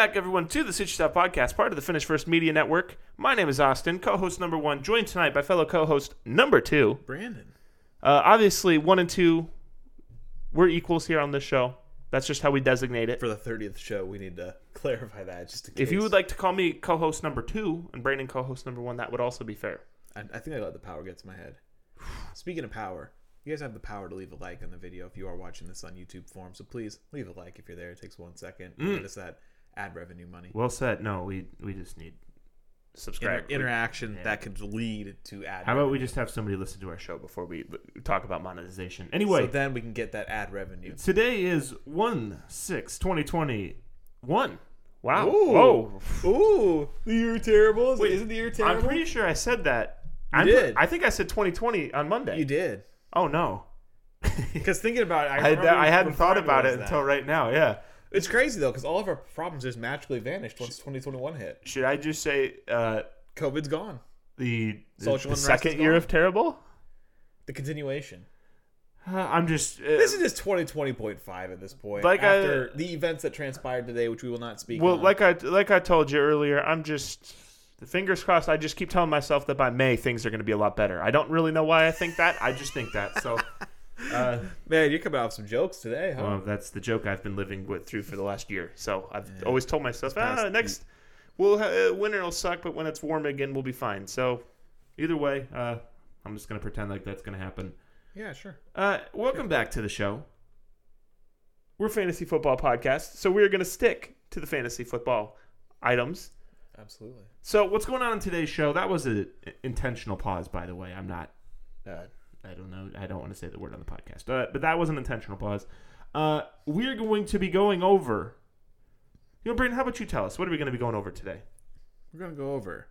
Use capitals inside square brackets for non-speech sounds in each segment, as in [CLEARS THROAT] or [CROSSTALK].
back, everyone, to the City Stuff Podcast, part of the Finish First Media Network. My name is Austin, co-host number one, joined tonight by fellow co-host number two. Brandon. Uh, obviously, one and two, we're equals here on this show. That's just how we designate it. For the 30th show, we need to [LAUGHS] clarify that just in case. If you would like to call me co-host number two and Brandon co-host number one, that would also be fair. I, I think I let the power get to my head. Speaking of power, you guys have the power to leave a like on the video if you are watching this on YouTube form. So please leave a like if you're there. It takes one second. Mm. Us that ad revenue money. Well said. No, we we just need Inter- interaction Yeah. that could lead to ad. How about we just have somebody listen to our show before we talk about monetization? Anyway, So then we can get that ad revenue. today is 1 6 2021. Wow. Ooh. Whoa. Ooh, the year terrible. Is Wait, Isn't the year terrible? I'm pretty sure I said that. You I'm, did. I think I said 2020 on Monday. you did. Oh, no. [LAUGHS] Because thinking about it, I, I, I hadn't thought about it that. until right now. Yeah. It's crazy though, because all of our problems just magically vanished once 2021 hit. Should I just say uh, COVID's gone. the, the, Social the unrest second year gone. of terrible? The continuation. Uh, I'm just. Uh, This is just 2020.5 at this point. Like I- after the events that transpired today, which we will not speak. well, on. like I like I told you earlier, I'm just. Fingers crossed. I just keep telling myself that by May things are going to be a lot better. I don't really know why I think that. I just think that. So, [LAUGHS] uh, man, you're coming off some jokes today, huh? Well, that's the joke I've been living with through for the last year. So I've Yeah. always told myself, ah, next, we'll ha- uh, winter will suck, but when it's warm again, we'll be fine. So either way, uh, I'm just gonna pretend like that's gonna happen. yeah, sure. Uh, welcome back to the show. We're fantasy football podcast, so we're gonna stick to the fantasy football items. Absolutely. So what's going on in today's show? That was an intentional pause, by the way. I'm not. Uh, I don't know. I don't want to say the word on the podcast, uh, but that was an intentional pause. Uh, we're going to be going over. You know, Brandon, how about you tell us what are we going to be going over today? We're gonna go over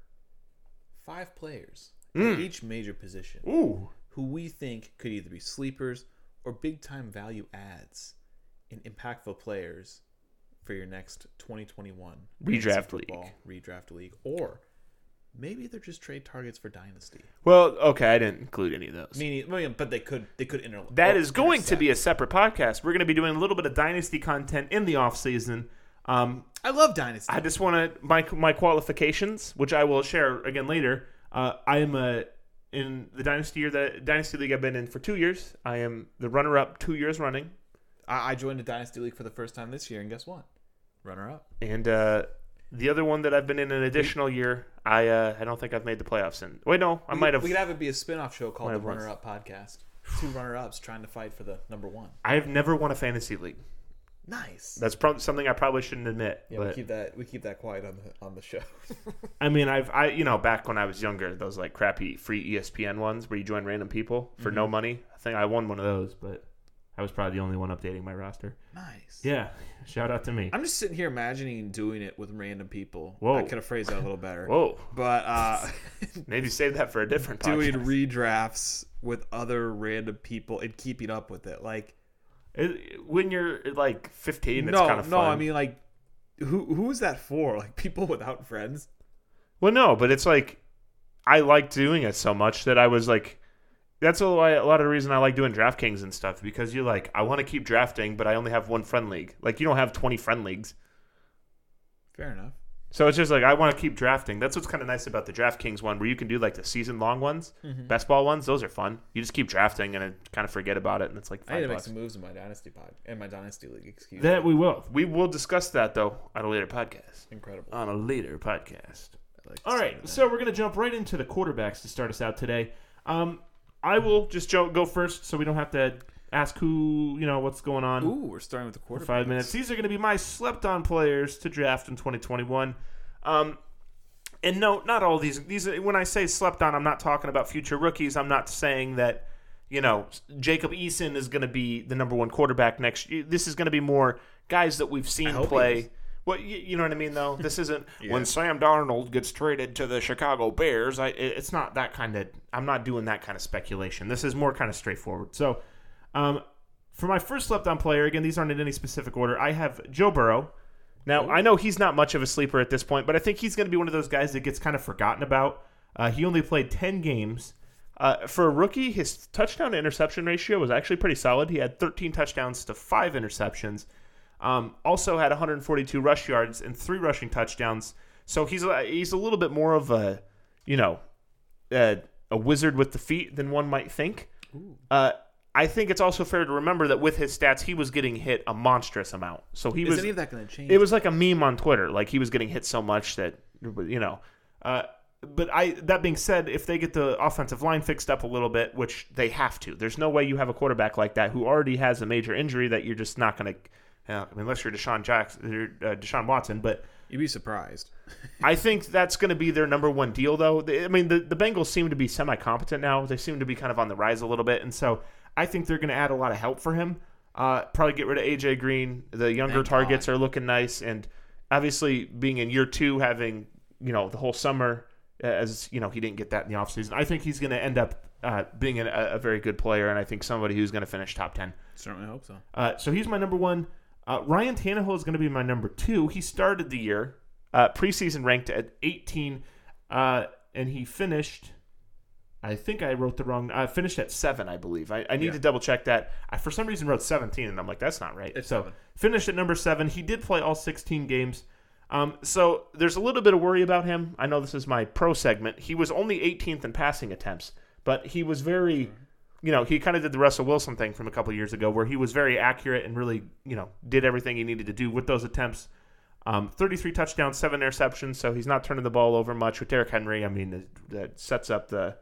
five players Mm. at each major position Ooh, who we think could either be sleepers or big time value adds in impactful players for your next 2021 Redraft league. football redraft league, or maybe they're just trade targets for dynasty. well, okay, I didn't include any of those. Meaning, but they could they could inter. that oh, going to be a separate podcast. We're going to be doing a little bit of dynasty content in the off season. Um, I love dynasty. I just want to my my qualifications, which I will share again later. Uh, I am a in the dynasty year that dynasty league I've been in for two years. I am the runner up two years running, I, I joined a dynasty league for the first time this year, and guess what? Runner up. and uh, the other one that I've been in an additional year. I uh, I don't think I've made the playoffs in. Wait, no, I We- might have. We could have it be a spin-off show called the. Runner Up Podcast. Two runner-ups trying to fight for the number one. I have never won a fantasy league. Nice. That's probably something I probably shouldn't admit. yeah, we keep that we keep that quiet on the on the show. [LAUGHS] I mean, I've I you know back when I was younger, those like crappy free ESPN ones where you join random people for no money. I think I won one of those, but I was probably the only one updating my roster. nice. Yeah, shout out to me. I'm just sitting here imagining doing it with random people. Whoa. I could have phrased that a little better. Whoa, But uh, [LAUGHS] maybe save that for a different time. doing redrafts with other random people and keeping up with it, like It- when you're like 15, it's no, kind of no. fun. I mean, like, who who is that for? Like people without friends. well, no, but it's like I like doing it so much that I was like, that's a lot, a lot of the reason I like doing DraftKings and stuff because you're like, I want to keep drafting, but I only have one friend league. Like you don't have 20 friend leagues. Fair enough. So it's just like I want to keep drafting. That's what's kind of nice about the DraftKings one, where you can do like the season long ones, Mm-hmm. best ball ones. Those are fun. You just keep drafting and kind of forget about it, and it's like I need to make some moves in my dynasty pod in my dynasty league. Excuse That me. we will. We will discuss that though on a later podcast. Incredible. On a later podcast. Like to All right, that. so we're gonna jump right into the quarterbacks to start us out today. Um, I will just go first, so we don't have to ask who you know what's going on. Ooh, we're starting with the quarter. five minutes. These are going to be my slept-on players to draft in 2021. Um, and no, not all these. These when I say slept on, I'm not talking about future rookies. I'm not saying that you know Jacob Eason is going to be the number one quarterback next year. This is going to be more guys that we've seen play. Well, you, you know what I mean, though. This [LAUGHS] isn't Yeah. when Sam Darnold gets traded to the Chicago Bears. I, it- it's not that kind of. I'm not doing that kind of speculation. This is more kind of straightforward. So, um, for my first slept on player, again, these aren't in any specific order. I have Joe Burrow. Now, I know he's not much of a sleeper at this point, but I think he's going to be one of those guys that gets kind of forgotten about. Uh, he only played 10 games. Uh, for a rookie, his touchdown to interception ratio was actually pretty solid. He had 13 touchdowns to five interceptions. Um, also had 142 rush yards and three rushing touchdowns. So he's a, he's a little bit more of a, you know, a, a wizard with the feet than one might think. Uh, I think it's also fair to remember that with his stats, he was getting hit a monstrous amount. So he Is was any of that going to change? it was like a meme on Twitter. Like he was getting hit so much that you know. Uh, but I that being said, if they get the offensive line fixed up a little bit, which they have to, there's no way you have a quarterback like that who already has a major injury that you're just not going to. Uh, unless you're Deshaun Jackson, uh, Deshaun Watson, but You'd be surprised. [LAUGHS] I think that's going to be their number one deal, though. I mean, the, the Bengals seem to be semi competent now. They seem to be kind of on the rise a little bit. And so I think they're going to add a lot of help for him. Uh, probably get rid of A.J. Green. The younger Thank targets God. are looking nice. And obviously, being in year two, having, you know, the whole summer, uh, as, you know, he didn't get that in the offseason. I think he's going to end up uh, being a, a very good player. And I think somebody who's going to finish top 10. Certainly hope so. Uh, so he's my number one. Uh, Ryan Tannehill is going to be my number two. He started the year uh, preseason ranked at 18, uh, and he finished. I think I wrote the wrong. I finished at seven, I believe. I, I need Yeah. to double check that. I for some reason wrote 17, and I'm like, that's not right. It's so seven. finished at number seven. He did play all 16 games. Um, so there's a little bit of worry about him. I know this is my pro segment. He was only 18th in passing attempts, but he was very, you know, he kind of did the Russell Wilson thing from a couple years ago, where he was very accurate and really, you know, did everything he needed to do with those attempts. Um, 33 touchdowns, seven interceptions, so he's not turning the ball over much with Derrick Henry. I mean, that- that sets up the,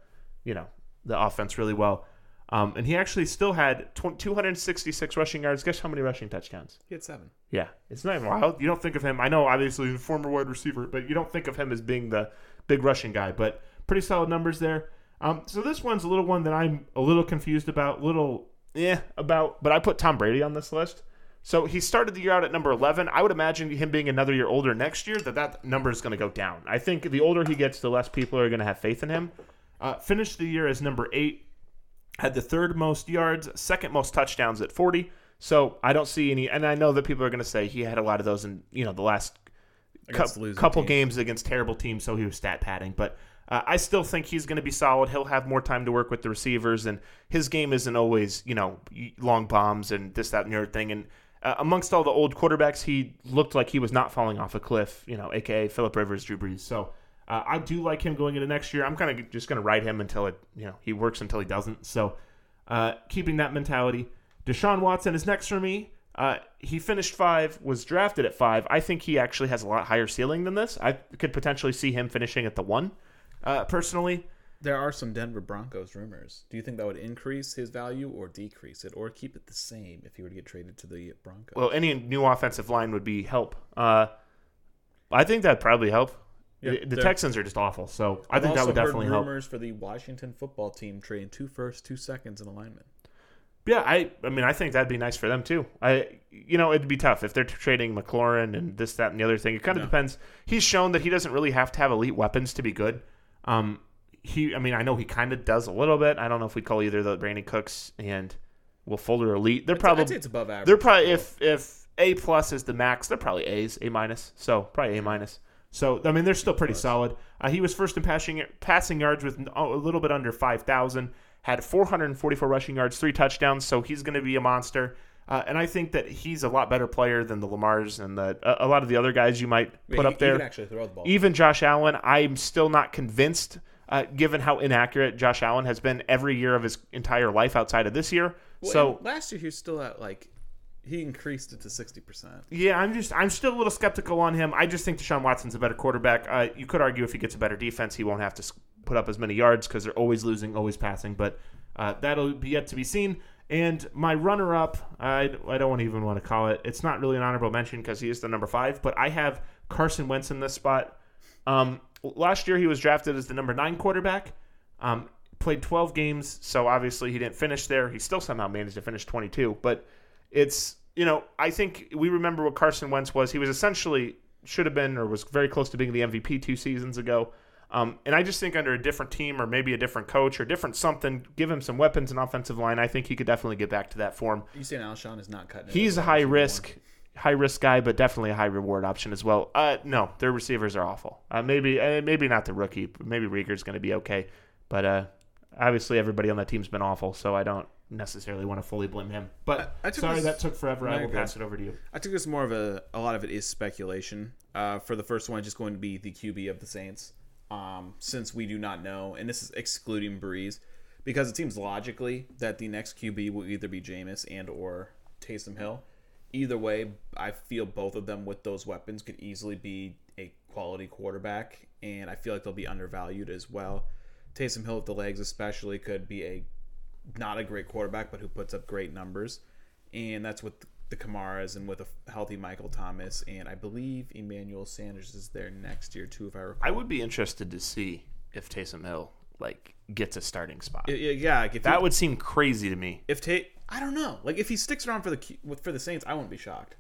you know, the offense really well. Um, and he actually still had 266 rushing yards. Guess how many rushing touchdowns? He had seven. Yeah, it's not even wild. You don't think of him. I know, obviously, he's a former wide receiver, but you don't think of him as being the big rushing guy. But pretty solid numbers there. Um, so this one's a little one that I'm a little confused about, little yeah about. But I put Tom Brady on this list. So he started the year out at number 11. I would imagine him being another year older next year that that number is going to go down. I think the older he gets, the less people are going to have faith in him. Uh, finished the year as number eight had the third most yards, second most touchdowns at 40. So I don't see any, and I know that people are going to say he had a lot of those in you know the last losing couple teams. games against terrible teams, so he was stat padding. But uh, I still think he's going to be solid. He'll have more time to work with the receivers, and his game isn't always you know long bombs and this that and the other thing. And uh, amongst all the old quarterbacks, he looked like he was not falling off a cliff. You know, aka Philip Rivers, Drew Brees. So. Uh, I do like him going into next year. I'm kind of just going to ride him until it, you know, he works until he doesn't. So, uh, keeping that mentality. Deshaun Watson is next for me. Uh, he finished five, was drafted at five. I think he actually has a lot higher ceiling than this. I could potentially see him finishing at the one, uh, personally. There are some Denver Broncos rumors. Do you think that would increase his value or decrease it, or keep it the same if he were to get traded to the Broncos? Well, any new offensive line would be help. Uh, I think that'd probably help. Yeah, the Texans are just awful, so I I've think that would definitely heard help. rumors for the Washington football team trading two first, two seconds in alignment. Yeah, I I mean I think that'd be nice for them too. I you know it'd be tough if they're trading McLaurin and this that and the other thing. It kind of Yeah. depends. He's shown that he doesn't really have to have elite weapons to be good. Um, he I mean I know he kind of does a little bit. I don't know if we call either the Brandin Cooks and Will Fuller elite. They're I'd probably say it's above average. they're probably if if A plus is the max, they're probably A's, A minus. So probably A minus. So I mean they're still pretty solid. Uh, he was first in passing passing yards with a little bit under five thousand. Had 444 rushing yards, three touchdowns. So he's going to be a monster. Uh, and I think that he's a lot better player than the Lamars and the a, a lot of the other guys you might Yeah, put he- up there. Actually throw the ball. Even Josh Allen, I'm still not convinced, uh, given how inaccurate Josh Allen has been every year of his entire life outside of this year. Well, so last year he was still at like he increased it to sixty percent. Yeah, I'm just I'm still a little skeptical on him. I just think Deshaun Watson's a better quarterback. Uh, you could argue if he gets a better defense, he won't have to put up as many yards because they're always losing, always passing. But uh, that'll be yet to be seen. And my runner-up, I, I don't even want to call it. It's not really an honorable mention because he is the number five. But I have Carson Wentz in this spot. Um, last year he was drafted as the number nine quarterback. Um, played 12 games, so obviously he didn't finish there. He still somehow managed to finish 22, but it's you know I think we remember what Carson Wentz was. He was essentially should have been or was very close to being the MVP two seasons ago. Um, and I just think under a different team or maybe a different coach or different something, give him some weapons and offensive line. I think he could definitely get back to that form. You saying Alshon is not cutting? He's a high anymore? risk, high risk guy, but definitely a high reward option as well. Uh, no, their receivers are awful. Uh, maybe uh, maybe not the rookie. but Maybe Reagor's going to be okay, but uh, obviously everybody on that team's been awful. So I don't necessarily want to fully blame him. But I- I took sorry this- that took forever. I will pass it over to you. I think this more of a a lot of it is speculation. Uh, for the first one, just going to be the QB of the Saints, um, since we do not know, and this is excluding Brees, because it seems logically that the next QB will either be Jameis and or Taysom Hill. Either way, I feel both of them with those weapons could easily be a quality quarterback, and I feel like they'll be undervalued as well. Taysom Hill with the legs, especially, could be a not a great quarterback, but who puts up great numbers. And that's with the Kamaras and with a healthy Michael Thomas. And I believe Emmanuel Sanders is there next year, too, if I recall. I would be interested to see if Taysom Hill like gets a starting spot. Yeah, like that he- would seem crazy to me. if Tate, I don't know. Like if he sticks around for the for the Saints, I wouldn't be shocked.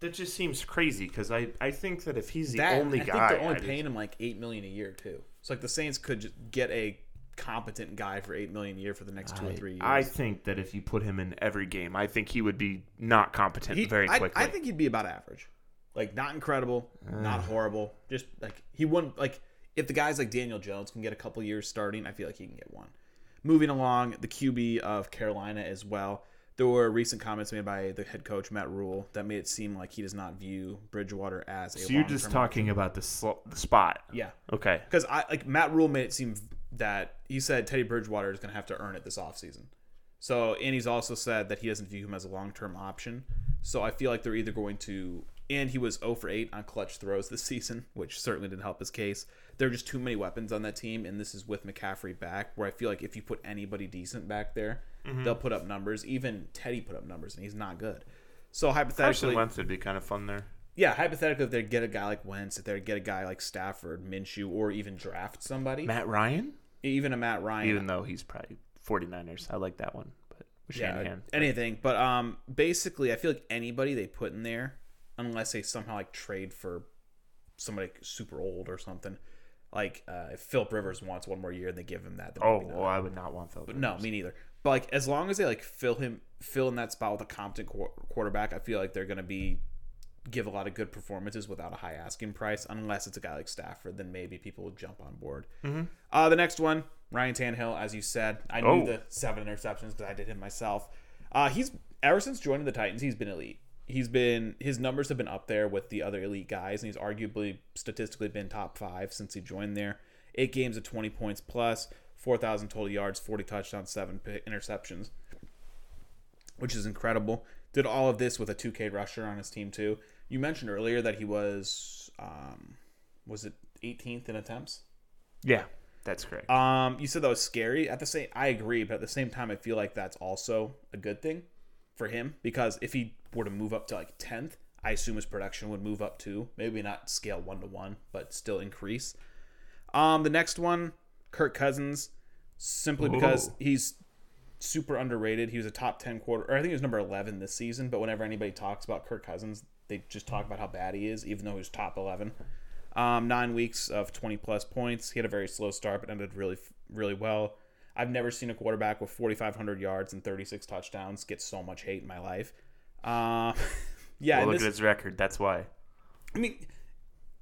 That just seems crazy because I, I think that if he's the That, only I guy, think they're I only just- paying him like eight million a year too. So like the Saints could just get a competent guy for eight million a year for the next two or three years. I think that if you put him in every game, I think he would be not competent He- very I- quickly. I, think he'd be about average. Like not incredible, uh. not horrible. Just like he wouldn't like if the guys like Daniel Jones can get a couple years starting, I feel like he can get one. Moving along, the QB of Carolina as well. There were recent comments made by the head coach Matt Rhule that made it seem like he does not view Bridgewater as a. so you're just talking about the, sl- the spot. Yeah, Okay. because I like Matt Rhule made it seem that he said Teddy Bridgewater is going to have to earn it this offseason. So, and he's also said that he doesn't view him as a long term option. So, I feel like they're either going to, and he was 0 for 8 on clutch throws this [LAUGHS] season, which certainly didn't help his case. There are just too many weapons on that team, and this is with McCaffrey back, where I feel like if you put anybody decent back there, mm-hmm. they'll put up numbers. Even Teddy put up numbers, and he's not good. So, Carson hypothetically, Wentz would be kind of fun there. yeah, hypothetically, if they get a guy like Wentz, if they get a guy like Stafford, Minshew, or even draft somebody, Matt Ryan, even a Matt Ryan, even though he's probably 49ers. I like that one, but yeah, Shanahan. anything. But um, basically, I feel like anybody they put in there, unless they somehow like trade for somebody super old or something, like uh, if Philip Rivers wants one more year and they give him that, then Oh, well, I would not want Phil. But no, me neither. But like, as long as they like fill him, fill in that spot with a competent qu- quarterback, I feel like they're gonna be give a lot of good performances without a high asking price. Unless it's a guy like Stafford, then maybe people will jump on board. Mm-hmm. Uh, the next one, Ryan Tannehill, as you said, I knew Oh. the seven interceptions because I did him myself. Uh, he's ever since joining the Titans, he's been elite. He's been his numbers have been up there with the other elite guys, and he's arguably statistically been top five since he joined there. Eight games of twenty points plus, four thousand total yards, forty touchdowns, seven interceptions, which is incredible. Did all of this with a two K rusher on his team too. You mentioned earlier that he was, um, was it 18th in attempts? Yeah, that's correct. Um, you said that was scary. At the same, I agree, but at the same time, I feel like that's also a good thing for him because if he were to move up to like tenth, I assume his production would move up too. Maybe not scale one to one, but still increase. Um, the next one, Kirk Cousins, simply because he's super underrated. He was a top ten quarter, or I think he was number eleven this season. But whenever anybody talks about Kirk Cousins, they just talk about how bad he is, even though he was top eleven. Um, nine weeks of 20 plus points. He had a very slow start, but ended really, really well. I've never seen a quarterback with 4,500 yards and 36 touchdowns get so much hate in my life. Um, [LAUGHS] yeah, well, look this- at his record. That's why. I mean,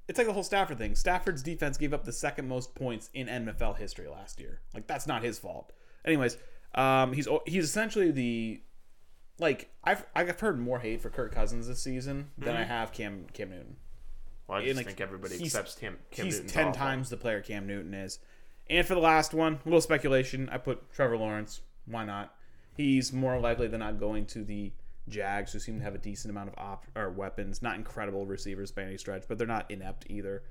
it's like the whole Stafford thing. Stafford's defense gave up the second most points in NFL history last year. Like that's not his fault. Anyways, um, he's he's essentially the like I've I've heard more hate for Kirk Cousins this season than I have Cam Cam Newton. Well, I And, like, think everybody accepts him. Cam he's Newton's ten awful. times the player Cam Newton is. And for the last one, a little speculation. I put Trevor Lawrence. Why not? He's more likely than not going to the Jags, who seem to have a decent amount of op- or weapons. Not incredible receivers by any stretch, but they're not inept either.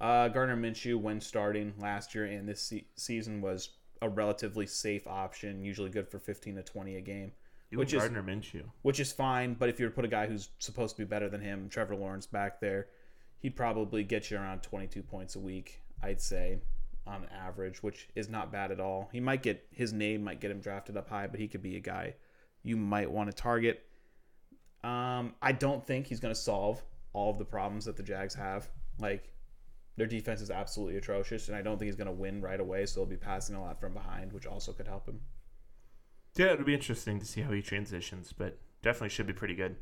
Uh, Gardner Minshew, when starting last year and this se- season, was a relatively safe option. Usually good for fifteen to twenty a game, Even which is Minshew. which is fine. But if you were to put a guy who's supposed to be better than him, Trevor Lawrence, back there, he'd probably get you around 22 points a week, I'd say, on average, which is not bad at all. He might get his name might get him drafted up high, but he could be a guy you might want to target. Um, I don't think he's going to solve all of the problems that the Jags have. Like their defense is absolutely atrocious, and I don't think he's going to win right away. So they'll be passing a lot from behind, which also could help him. Yeah, it'll be interesting to see how he transitions, but definitely should be pretty good.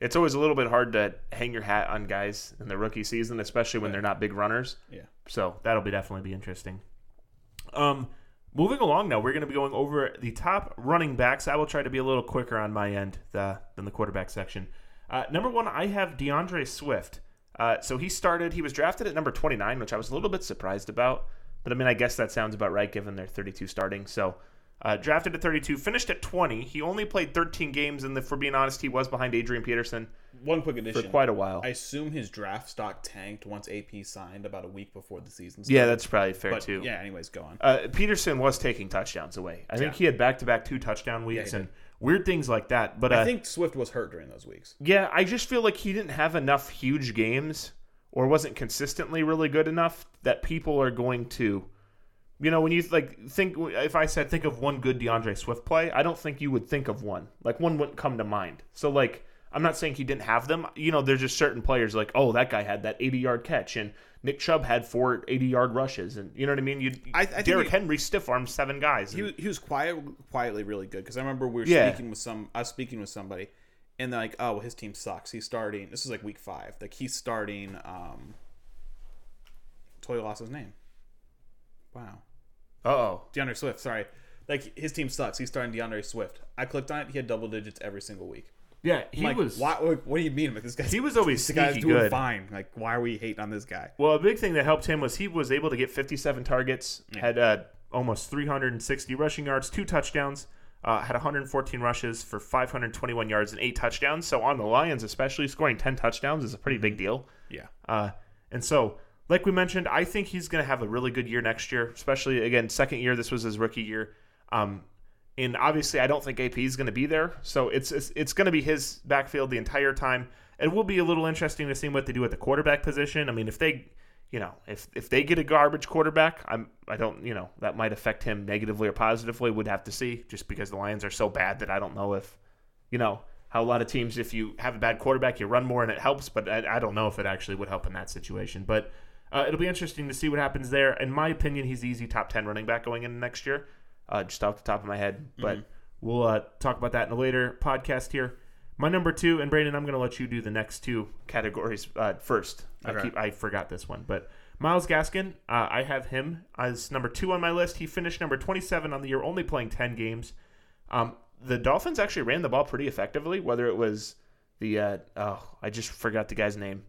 It's always a little bit hard to hang your hat on guys in the rookie season, especially when they're not big runners. Yeah. So that'll be definitely be interesting. Um, Moving along now, we're going to be going over the top running backs. I will try to be a little quicker on my end the, than the quarterback section. Uh, number one, I have D'Andre Swift. Uh, so he started, he was drafted at number 29, which I was a little bit surprised about. But I mean, I guess that sounds about right given their 32 starting. So uh, drafted at 32, finished at 20. He only played 13 games, and for being honest, he was behind Adrian Peterson One quick addition for quite a while. I assume his draft stock tanked once AP signed about a week before the season. yeah, that's probably fair but too. yeah. Anyways, go on. Uh, Peterson was taking touchdowns away. I think he had back to back two touchdown weeks he and weird things like that. But uh, I think Swift was hurt during those weeks. Yeah, I just feel like he didn't have enough huge games or wasn't consistently really good enough that people are going to you know, when you like think if I said think of one good D'Andre Swift play, I don't think you would think of one. Like one wouldn't come to mind. So like I'm not saying he didn't have them. You know, there's just certain players like, oh, that guy had that 80 yard catch, and Nick Chubb had four 80 yard rushes, and you know what I mean. You, I- I Derrick he- Henry stiff armed seven guys. He and- was, he was quiet, quietly really good because I remember we were Yeah. speaking with some. I was speaking with somebody, and they're like, "Oh, well, his team sucks. He's starting. This is like week five. Like he's starting. Um, totally lost his name. Wow, Uh-oh. D'Andre Swift. Sorry, like his team sucks. He's starting D'Andre Swift. I clicked on it. He had double digits every single week. Yeah, he like, was. Why, what, what do you mean with this guy? He was always the guy's doing good. fine. Like, why are we hating on this guy? Well, a big thing that helped him was he was able to get 57 targets, had uh, almost 360 rushing yards, two touchdowns, uh, had 114 rushes for 521 yards and eight touchdowns. So on the Lions, especially scoring 10 touchdowns is a pretty big deal. Yeah, Uh, and so, like we mentioned, I think he's going to have a really good year next year, especially again second year. This was his rookie year. Um, and obviously, I don't think AP is going to be there, so it's it's, it's going to be his backfield the entire time. It will be a little interesting to see what they do at the quarterback position. I mean, if they, you know, if if they get a garbage quarterback, I'm I don't you know that might affect him negatively or positively. Would have to see, just because the Lions are so bad that I don't know if, you know, how a lot of teams if you have a bad quarterback you run more and it helps, but I, I don't know if it actually would help in that situation. But uh, it'll be interesting to see what happens there. In my opinion, he's easy top ten running back going into next year, uh, just off the top of my head. But we'll uh, talk about that in a later podcast here. My number two, and Brandon, I'm going to let you do the next two categories uh, first. I keep I forgot this one, but Myles Gaskin, uh, I have him as number two on my list. He finished number 27 on the year, only playing 10 games. Um, the Dolphins actually ran the ball pretty effectively, whether it was the uh, oh, I just forgot the guy's name.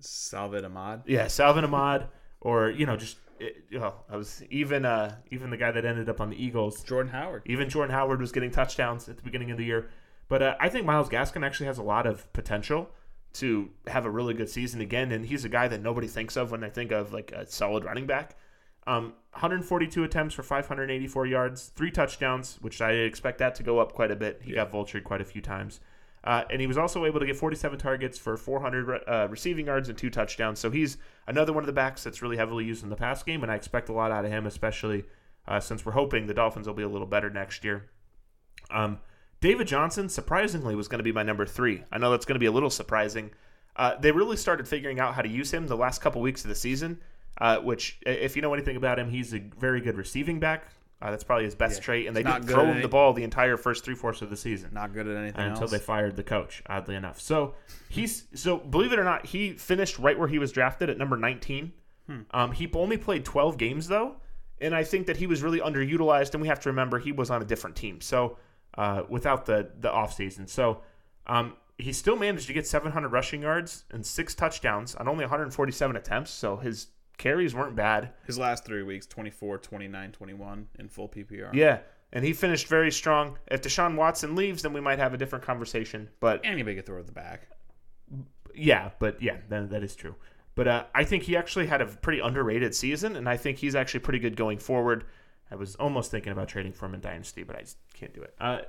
Salvon Ahmed. Yeah, Salvon Ahmed, or you know, just it, I was even uh, even the guy that ended up on the Eagles. Jordan Howard. Even Jordan Howard was getting touchdowns at the beginning of the year. But uh, I think Myles Gaskin actually has a lot of potential to have a really good season again. And he's a guy that nobody thinks of when they think of like a solid running back. Um, 142 attempts for 584 yards, three touchdowns, which I expect that to go up quite a bit. He got vultured quite a few times. Uh, and he was also able to get 47 targets for 400 re- uh, receiving yards and two touchdowns. So he's another one of the backs that's really heavily used in the pass game, and I expect a lot out of him, especially uh, since we're hoping the Dolphins will be a little better next year. Um, David Johnson, surprisingly, was going to be my number three. I know that's going to be a little surprising. Uh, they really started figuring out how to use him the last couple weeks of the season, uh, which, if you know anything about him, he's a very good receiving back. Uh, that's probably his best Yeah. trait, and they didn't throw him the ball the entire first three fourths of the season Not good at anything until else. they fired the coach. Oddly enough, so he's so believe it or not, he finished right where he was drafted at number 19. Hmm. Um, he only played 12 games though, and I think that he was really underutilized. And we have to remember he was on a different team, so uh, without the the offseason. So um, he still managed to get 700 rushing yards and six touchdowns on only 147 attempts. So his carries weren't bad. His last three weeks 24, 29, 21 in full PPR. Yeah. And he finished very strong. If Deshaun Watson leaves, then we might have a different conversation. But Anybody could throw it the back. Yeah, but yeah, that, that is true. But uh, I think he actually had a pretty underrated season, and I think he's actually pretty good going forward. I was almost thinking about trading for him in Dynasty, but I just can't do it. Uh,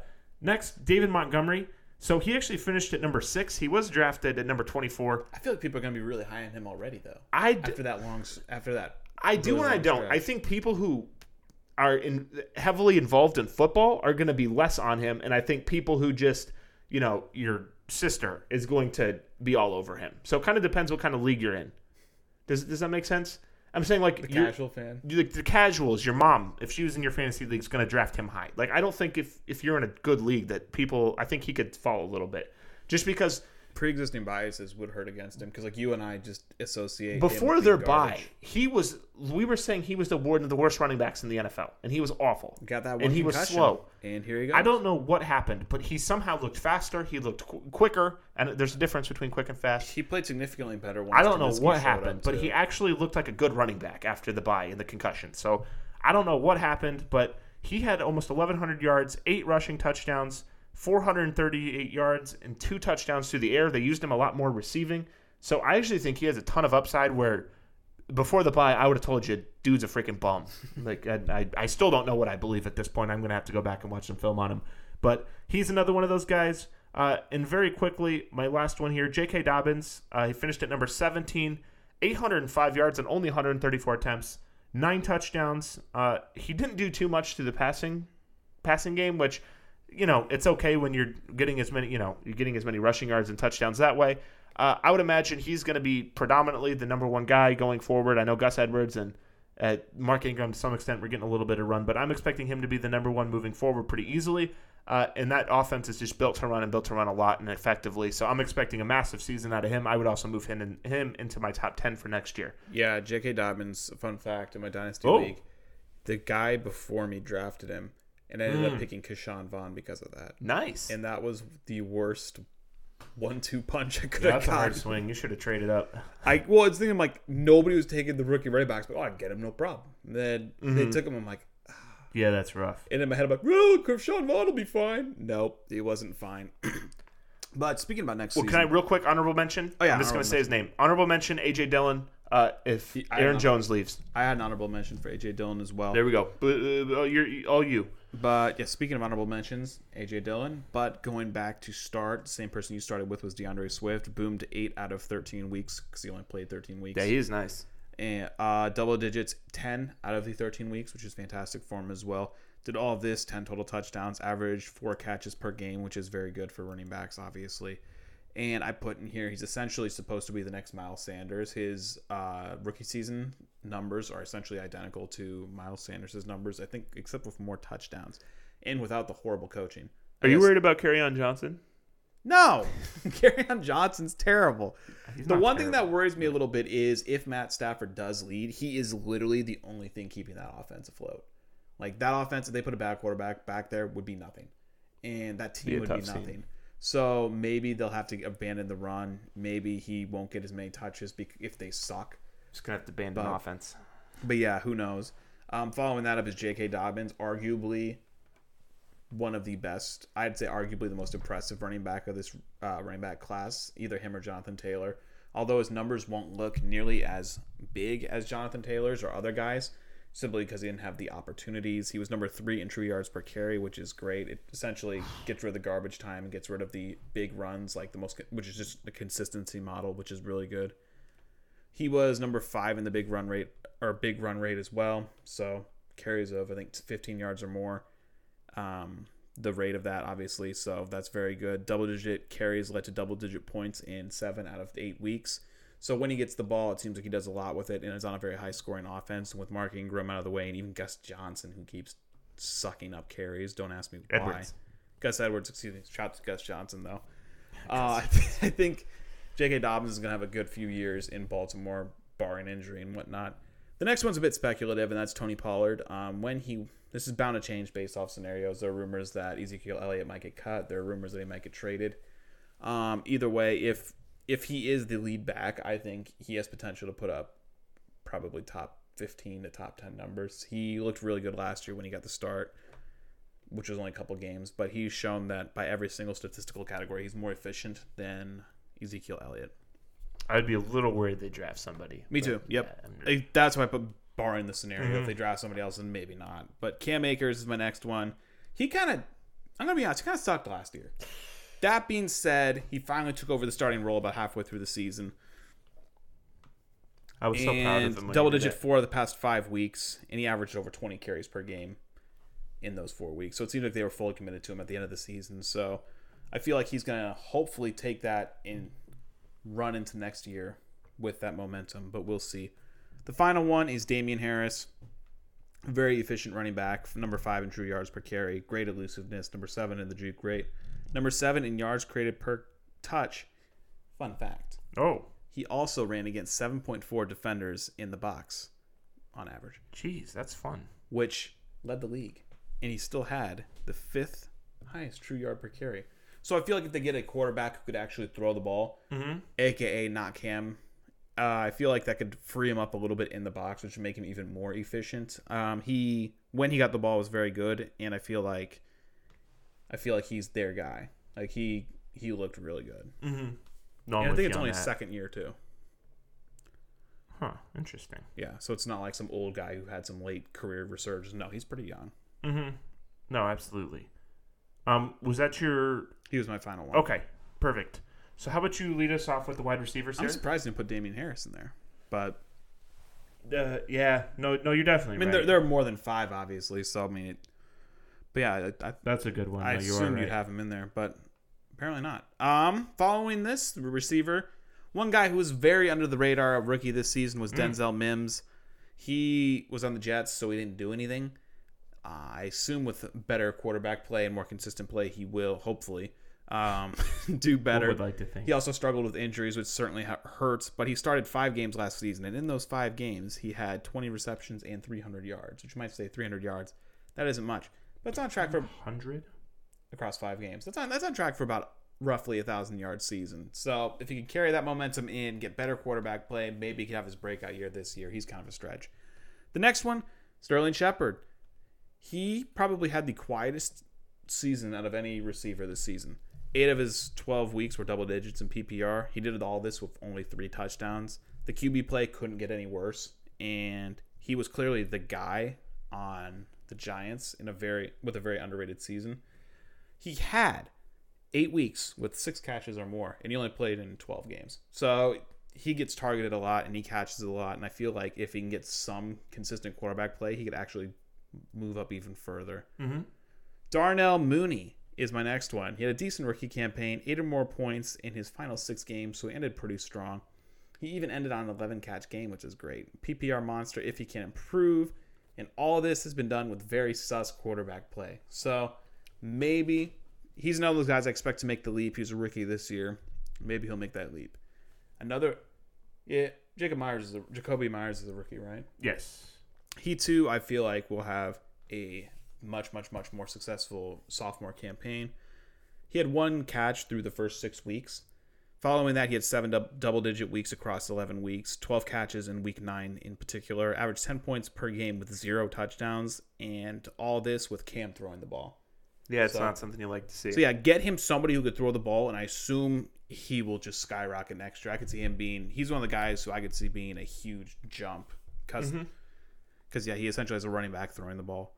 next, David Montgomery. So he actually finished at number six. He was drafted at number 24. I feel like people are going to be really high on him already, though. I, d- After that long, after that, I do really and I don't. I think people who are in, heavily involved in football are going to be less on him, and I think people who just, you know, your sister is going to be all over him. So it kind of depends what kind of league you're in. Does does that make sense? I'm saying like the casual fan. the, the casuals, your mom, if she was in your fantasy league, is going to draft him high. Like I don't think if if you're in a good league that people, I think he could fall a little bit, just because pre-existing biases would hurt against him because like you and I just associate Before their bye, he was. We were saying he was the one of the worst running backs in the NFL, and he was awful. got that one and he was slow. and here you go. I don't know what happened, but he somehow looked faster. He looked qu- quicker, and there's a difference between quick and fast. He played significantly better. Once I don't know what happened, but he actually looked like a good running back after the bye and the concussion. So I don't know what happened, but he had almost 1,100 yards, eight rushing touchdowns, 438 yards, and two touchdowns through the air. They used him a lot more receiving. So I actually think he has a ton of upside where before the bye, I would have told you, dude's a freaking bum. [LAUGHS] like, I, I, I still don't know what I believe at this point. I'm going to have to go back and watch some film on him. But he's another one of those guys. Uh, and very quickly, my last one here J.K. Dobbins. Uh, he finished at number 17, 805 yards and only 134 attempts, nine touchdowns. Uh, he didn't do too much to the passing passing game, which you know it's okay when you're getting as many you know you're getting as many rushing yards and touchdowns that way. Uh, I would imagine he's going to be predominantly the number one guy going forward. I know Gus Edwards and uh, Mark Ingram to some extent we're getting a little bit of run, but I'm expecting him to be the number one moving forward pretty easily. Uh, and that offense is just built to run and built to run a lot and effectively. So I'm expecting a massive season out of him. I would also move him, in, him into my top 10 for next year. Yeah, J.K. Dobbins. Fun fact in my dynasty Oh. league, the guy before me drafted him, and I ended Hmm. up picking Ke'Shawn Vaughn because of that. Nice. And that was the worst one-two punch I could Yeah, have that's a hard swing. You should have traded up. I well, it's thinking like nobody was taking the rookie running backs, but oh, I get him no problem. And then Mm-hmm. they took him. I'm like, Yeah, that's rough. and in my head, I'm like, well, Sean Vaughn will be fine. Nope, he wasn't fine. [CLEARS THROAT] but speaking about next Well, season, can I real quick honorable mention? Oh, yeah, I'm just going to say his name. Honorable mention: AJ Dillon. Uh, if I Aaron. Jones leaves, I had an honorable mention for AJ Dillon as well. there we go. Uh, you're all you. But yeah, speaking of honorable mentions, AJ Dillon. But going back to start, same person you started with was D'Andre Swift. Boomed eight out of thirteen weeks because he only played thirteen weeks. Yeah, he is nice. and uh, double digits 10 out of the 13 weeks, which is fantastic for him as well. Did all of this, 10 total touchdowns, averaged four catches per game, which is very good for running backs, obviously. And I put in here, he's essentially supposed to be the next Miles Sanders. His uh, rookie season numbers are essentially identical to Miles Sanders' numbers, I think, except with more touchdowns and without the horrible coaching. I Are you worried about on Johnson? no, [LAUGHS] on Johnson's terrible. He's The one thing that worries me a little bit is if Matt Stafford does lead, he is literally the only thing keeping that offense afloat. Like that offense, if they put a bad quarterback back there, would be nothing, and that team a would be nothing. So maybe they'll have to abandon the run. Maybe he won't get as many touches if they suck. just gonna have to abandon But- offense. But yeah, who knows? Um, following that up is J.K. Dobbins, arguably one of the best. I'd say arguably the most impressive running back of this uh, running back class, either him or Jonathan Taylor. Although his numbers won't look nearly as big as Jonathan Taylor's or other guys, simply because he didn't have the opportunities. He was number three in true yards per carry, which is great. It essentially gets rid of the garbage time and gets rid of the big runs, like the most, which is just the consistency model, which is really good. He was number five in the big run rate or big run rate as well. So carries of I think 15 yards or more. Um, the rate of that obviously, so that's very good. Double digit carries led to double digit points in seven out of eight weeks. So when he gets the ball, it seems like he does a lot with it, and is on a very high scoring offense. And with Mark Ingram out of the way, and even Gus Johnson, who keeps sucking up carries. Don't ask me why. Edwards. Gus Edwards, excuse me. Shout out to Gus Johnson though. [LAUGHS] Uh, [LAUGHS] I think J.K. Dobbins is going to have a good few years in Baltimore, barring injury and whatnot. The next one's a bit speculative, and that's Tony Pollard. Um, when he this is bound to change based off scenarios. There are rumors that Ezekiel Elliott might get cut. There are rumors that he might get traded. Um, either way, if if he is the lead back, I think he has potential to put up probably top 15 to top 10 numbers. He looked really good last year when he got the start, which was only a couple games, but he's shown that by every single statistical category, he's more efficient than Ezekiel Elliott. I'd be a little worried they draft somebody. Me too. Yep. yeah, That's why I put barring the scenario. Mm-hmm. If they draft somebody else, then maybe not. But Cam Akers is my next one. He kind of, I'm gonna be honest, he kind of sucked last year. That being said, he finally took over the starting role about halfway through the season. I was so proud of him. double digit four of the past five weeks, and he averaged over 20 carries per game in those four weeks. So it seemed like they were fully committed to him at the end of the season. So I feel like he's gonna hopefully take that and run into next year with that momentum, but we'll see. The final one is Damien Harris. Very efficient running back, number five in true yards per carry, great elusiveness, number seven in the juke rate, number seven in yards created per touch, Fun fact. Oh, He also ran against 7.4 defenders in the box on average, jeez, that's fun. which led the league. And he still had the fifth highest true yard per carry. So I feel like if they get a quarterback who could actually throw the ball, Mm-hmm. aka not Cam, uh, I feel like that could free him up a little bit in the box, which would make him even more efficient. Um, he when he got the ball was very good, and I feel like I feel like he's their guy. Like he he looked really good. Mm-hmm. No, And I'm I with think it's only that. his second year too. Huh. Interesting. Yeah, so it's not like some old guy who had some late career resurgence. No, he's pretty young. Mm-hmm. No, absolutely. Um, was that your He was my final one. okay? Perfect. So how about you lead us off with the wide receivers I'm surprised they didn't put Damien Harris in there, but Uh, yeah. No, no, you're definitely I mean right. there, there are more than five, obviously. So I mean, it, but yeah, I, I, That's a good one. I no, you assumed right. you'd have him in there, but apparently not. Um, following this receiver, one guy who was very under the radar, a rookie this season, was Denzel Mims. He was on the Jets, so he didn't do anything. Uh, I assume with better quarterback play and more consistent play, he will hopefully um, [LAUGHS] do better. would like to think. He also struggled with injuries, which certainly hu- hurts. But he started five games last season, and in those five games, he had 20 receptions and 300 yards, which you might say 300 yards. That isn't much, it's on track for Hundred. across five games. That's on that's on track for about roughly a thousand yard season. So if he can carry that momentum in, get better quarterback play, maybe he could have his breakout year this year. He's kind of a stretch. The next one, Sterling Shepard. He probably had the quietest season out of any receiver this season. Eight of his 12 weeks were double digits in PPR. He did all this with only three touchdowns. The QB play couldn't get any worse, and he was clearly the guy on the Giants in a very with a very underrated season. He had eight weeks with six catches or more, and he only played in 12 games. So he gets targeted a lot and he catches a lot. And I feel like if he can get some consistent quarterback play, he could actually move up even further. Mm-hmm. Darnell Mooney is my next one. He had a decent rookie campaign, eight or more points in his final six games, so he ended pretty strong. He even ended on an 11 catch game, which is great. PPR monster if he can improve. And all this has been done with very sus quarterback play. So maybe he's another of those guys I expect to make the leap. He's a rookie this year. Maybe he'll make that leap. Another, yeah, Jacob Myers is a Jakobi Meyers is a rookie, right? Yes. he too i feel like will have a much much much more successful sophomore campaign he had one catch through the first six weeks following that he had seven dub- double digit weeks across 11 weeks 12 catches in week 9 in particular averaged 10 points per game with zero touchdowns and all this with cam throwing the ball Yeah, it's So- not something you like to see. so yeah, get him somebody who could throw the ball, and I assume he will just skyrocket next year. I could see him being he's one of the guys who I could see being a huge jump because Mm-hmm. yeah, he essentially has a running back throwing the ball.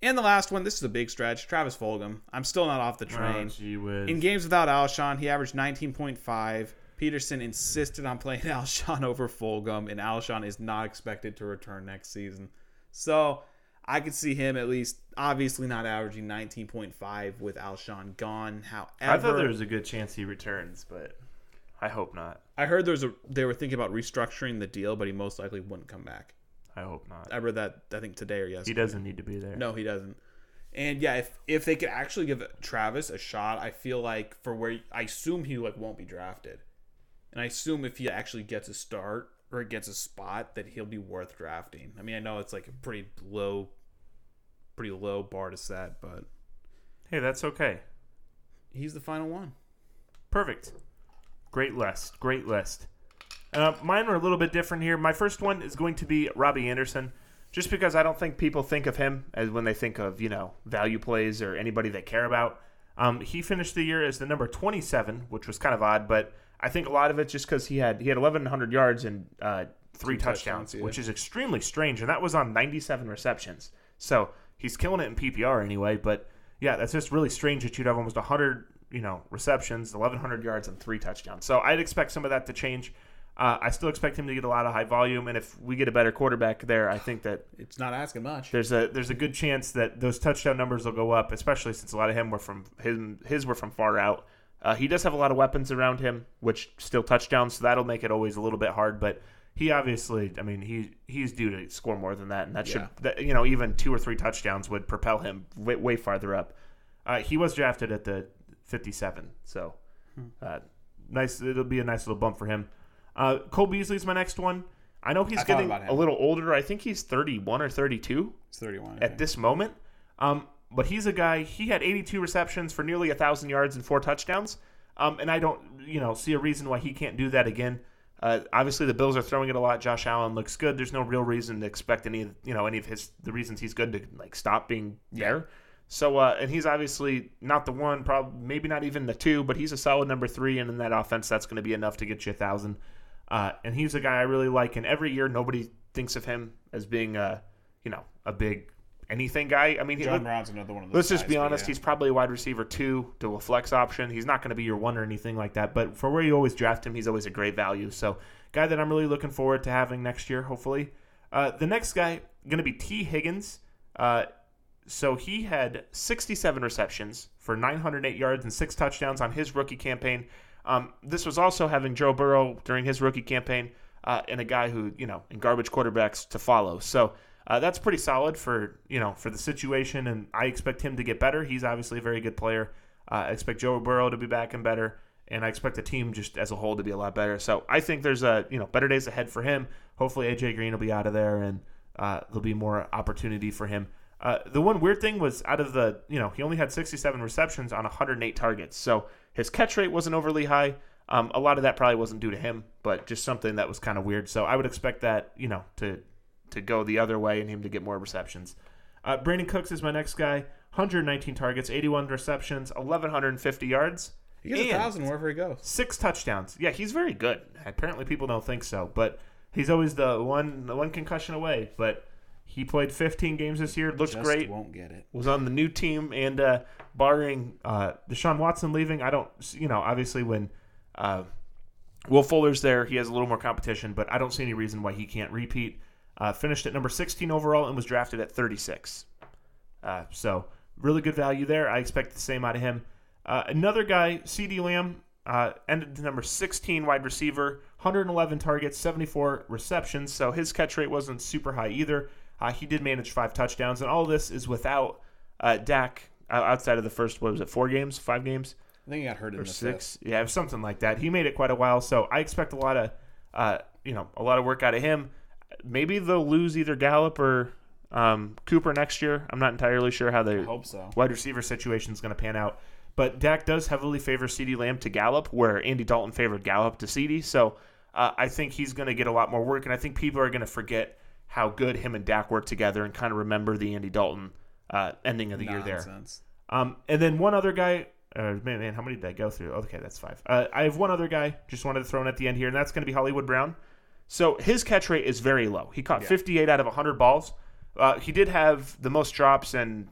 And the last one, this is a big stretch. Travis Fulgham. I'm still not off the Oh, train. whiz. In games without Alshon, he averaged 19.5. Pederson insisted on playing [LAUGHS] Alshon over Fulgham, and Alshon is not expected to return next season. So I could see him at least, obviously not averaging 19.5 with Alshon gone. However, I thought there was a good chance he returns, but I hope not. I heard there's a they were thinking about restructuring the deal, but he most likely wouldn't come back. I hope not. I read that I think today or yesterday. He doesn't need to be there. No, he doesn't. And yeah, if if they could actually give Travis a shot, I feel like for where I assume he like won't be drafted, and I assume if he actually gets a start or gets a spot, that he'll be worth drafting. I mean, I know it's like a pretty low, pretty low bar to set, but Hey, that's okay. he's the final one. Perfect. Great list. Great list. Uh, mine are a little bit different here. My first one is going to be Robby Anderson, just because I don't think people think of him as when they think of you know value plays or anybody they care about. Um, he finished the year as the number 27, which was kind of odd, but I think a lot of it just because he had he had 1,100 yards and uh, three Two touchdowns, touchdowns, yeah. which is extremely strange, and that was on 97 receptions. So he's killing it in PPR anyway. But yeah, that's just really strange that you'd have almost 100 you know receptions, 1,100 yards, and three touchdowns. So I'd expect some of that to change. Uh, I still expect him to get a lot of high volume, and if we get a better quarterback there, I think that It's not asking much. there's a there's a good chance that those touchdown numbers will go up, especially since a lot of him were from his his were from far out. Uh, he does have a lot of weapons around him, which still touchdowns, so that'll make it always a little bit hard. But he obviously, I mean, he he's due to score more than that, and that should that, you know even two or three touchdowns would propel him way, way farther up. Uh, he was drafted at the 57, so uh, nice. It'll be a nice little bump for him. Uh, Cole Beasley's my next one. I know he's I getting a little older. I think he's 31 or 32 It's 31. I at think. this moment. Um, but he's a guy. He had 82 receptions for nearly a thousand yards and four touchdowns. Um, and I don't, you know, see a reason why he can't do that again. Uh, obviously, the Bills are throwing it a lot. Josh Allen looks good. There's no real reason to expect any, of you know, any of his the reasons he's good to like stop being there. So, uh, and he's obviously not the one, probably maybe not even the two, but he's a solid number three, and in that offense, that's going to be enough to get you a thousand. Uh, and he's a guy I really like. And every year, nobody thinks of him as being a, you know, a big anything guy. I mean, he, John Brown's another one of those. let's just be honest. yeah. He's probably a wide receiver two to a flex option. He's not going to be your one or anything like that. But for where you always draft him, he's always a great value. So, guy that I'm really looking forward to having next year, hopefully. Uh, the next guy going to be Tee Higgins. Uh, so he had 67 receptions for 908 yards and six touchdowns on his rookie campaign. Um, this was also having Joe Burrow during his rookie campaign uh, and a guy who you know and garbage quarterbacks to follow. So uh, that's pretty solid for you know for the situation, and I expect him to get better. He's obviously a very good player. Uh, I expect Joe Burrow to be back and better, and I expect the team just as a whole to be a lot better. So I think there's a you know better days ahead for him. Hopefully AJ Green will be out of there, and uh, there'll be more opportunity for him. Uh, the one weird thing was out of the, you know, he only had 67 receptions on 108 targets. So his catch rate wasn't overly high. Um, a lot of that probably wasn't due to him, but just something that was kind of weird. So I would expect that, you know, to to go the other way and him to get more receptions. Uh, Brandin Cooks is my next guy. 119 targets, 81 receptions, 1,150 yards, he gets a thousand wherever he goes. six touchdowns. Yeah, he's very good. Apparently, people don't think so, but he's always the one the one concussion away. But he played 15 games this year. Looks Just great Won't get it. was on the new team, and uh, barring uh, Deshaun Watson leaving, I don't, you know, obviously when uh, Will Fuller's there, he has a little more competition, but I don't see any reason why he can't repeat. Uh, finished at number 16 overall and was drafted at 36. Uh, so really good value there. I expect the same out of him. Uh, another guy, CeeDee Lamb, uh, ended the number 16 wide receiver, 111 targets, 74 receptions. So his catch rate wasn't super high either. Uh, he did manage five touchdowns, and all this is without uh, Dak outside of the first, what was it, four games, five games? I think he got hurt in or the six. Yeah, something like that. He made it quite a while, so I expect a lot of, uh, you know, a lot of work out of him. Maybe they'll lose either Gallup or um, Cooper next year. I'm not entirely sure how the hope so. wide receiver situation is going to pan out. But Dak does heavily favor CeeDee Lamb to Gallup, where Andy Dalton favored Gallup to CeeDee. So uh, I think he's going to get a lot more work, and I think people are going to forget how good him and Dak worked together and kind of remember the Andy Dalton uh, ending of the year there. Um, and then one other guy. Uh, man, man, how many did I go through? Okay, that's five. Uh, I have one other guy. Just wanted to throw in at the end here, and that's going to be Hollywood Brown. So his catch rate is very low. He caught 58 out of 100 balls. Uh, he did have the most drops, and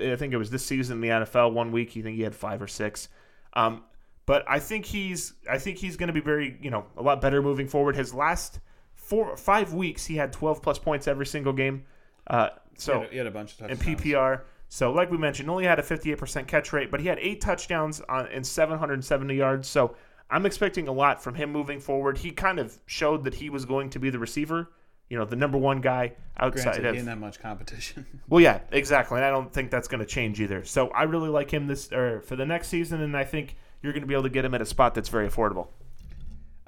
I think it was this season in the NFL. One week, he think he had five or six. Um, but I think he's I think he's going to be very you know a lot better moving forward. His last four five weeks, he had 12 plus points every single game. Uh, so he, had, he had a bunch of touchdowns in. PPR. So, like we mentioned, only had a 58% catch rate, but he had eight touchdowns on, and 770 yards. So, I'm expecting a lot from him moving forward. He kind of showed that he was going to be the receiver, you know, the number one guy outside Granted, he of. didn't have much competition. [LAUGHS] Well, yeah, exactly, and I don't think that's going to change either. So, I really like him this or for the next season, and I think you're going to be able to get him at a spot that's very affordable.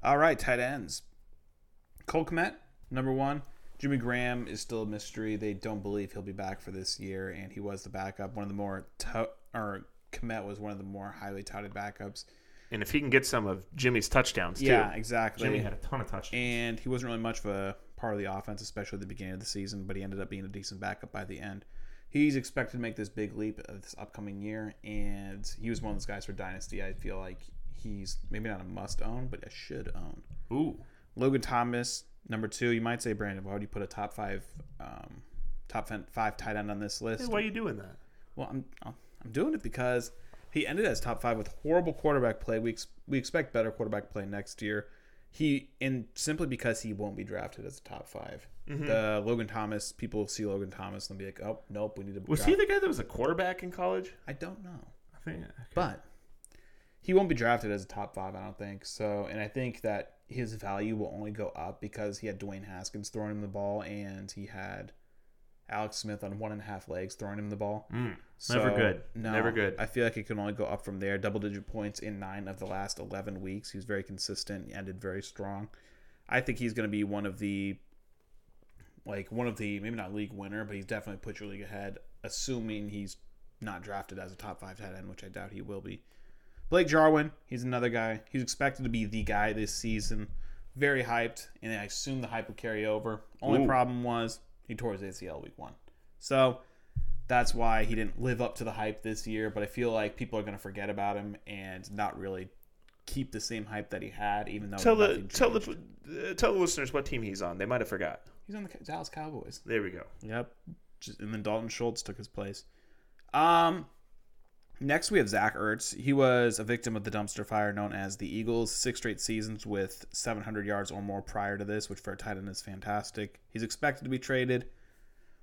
All right, tight ends. Cole Kmet, number one. Jimmy Graham is still a mystery. They don't believe he'll be back for this year, and he was the backup. One of the more, to- or Kmet was one of the more highly touted backups. And if he can get some of Jimmy's touchdowns, too. Yeah, exactly. Jimmy had a ton of touchdowns. and he wasn't really much of a part of the offense, especially at the beginning of the season. But he ended up being a decent backup by the end. He's expected to make this big leap this upcoming year, and he was one of those guys for dynasty. I feel like he's maybe not a must own, but a should own. Ooh. Logan Thomas, number two. You might say, Brandon, why would you put a top five, um, top five tight end on this list? Hey, why are you doing that? Well, I'm I'm doing it because he ended as top five with horrible quarterback play. We ex- we expect better quarterback play next year. He and simply because he won't be drafted as a top 5 Mm-hmm. The Logan Thomas people see Logan Thomas and be like, oh nope, we need to. Was draft. he the guy that was a quarterback in college? I don't know, I think. but he won't be drafted as a top five. I don't think so. And I think that his value will only go up because he had Dwayne Haskins throwing him the ball and he had Alex Smith on one and a half legs, throwing him the ball. Mm, never good. Never good. I feel like it can only go up from there. Double digit points in nine of the last 11 weeks. He was very consistent. He ended very strong. I think he's going to be one of the, like, one of the, maybe not league winner, but he's definitely put your league ahead, assuming he's not drafted as a top five tight end, which I doubt he will be. Blake Jarwin, he's another guy. He's expected to be the guy this season. Very hyped, and I assume the hype will carry over. Only Ooh. problem was he tore his ACL week one. So that's why he didn't live up to the hype this year. But I feel like people are going to forget about him and not really keep the same hype that he had, even though Tell the tell the uh, tell the listeners what team he's on. They might have forgot. he's on the Dallas Cowboys. There we go. Yep. Just, and then Dalton Schultz took his place. Um, next we have Zach Ertz. He was a victim of the dumpster fire known as the Eagles. Six straight seasons with 700 yards or more prior to this, which for a tight end is fantastic. He's expected to be traded,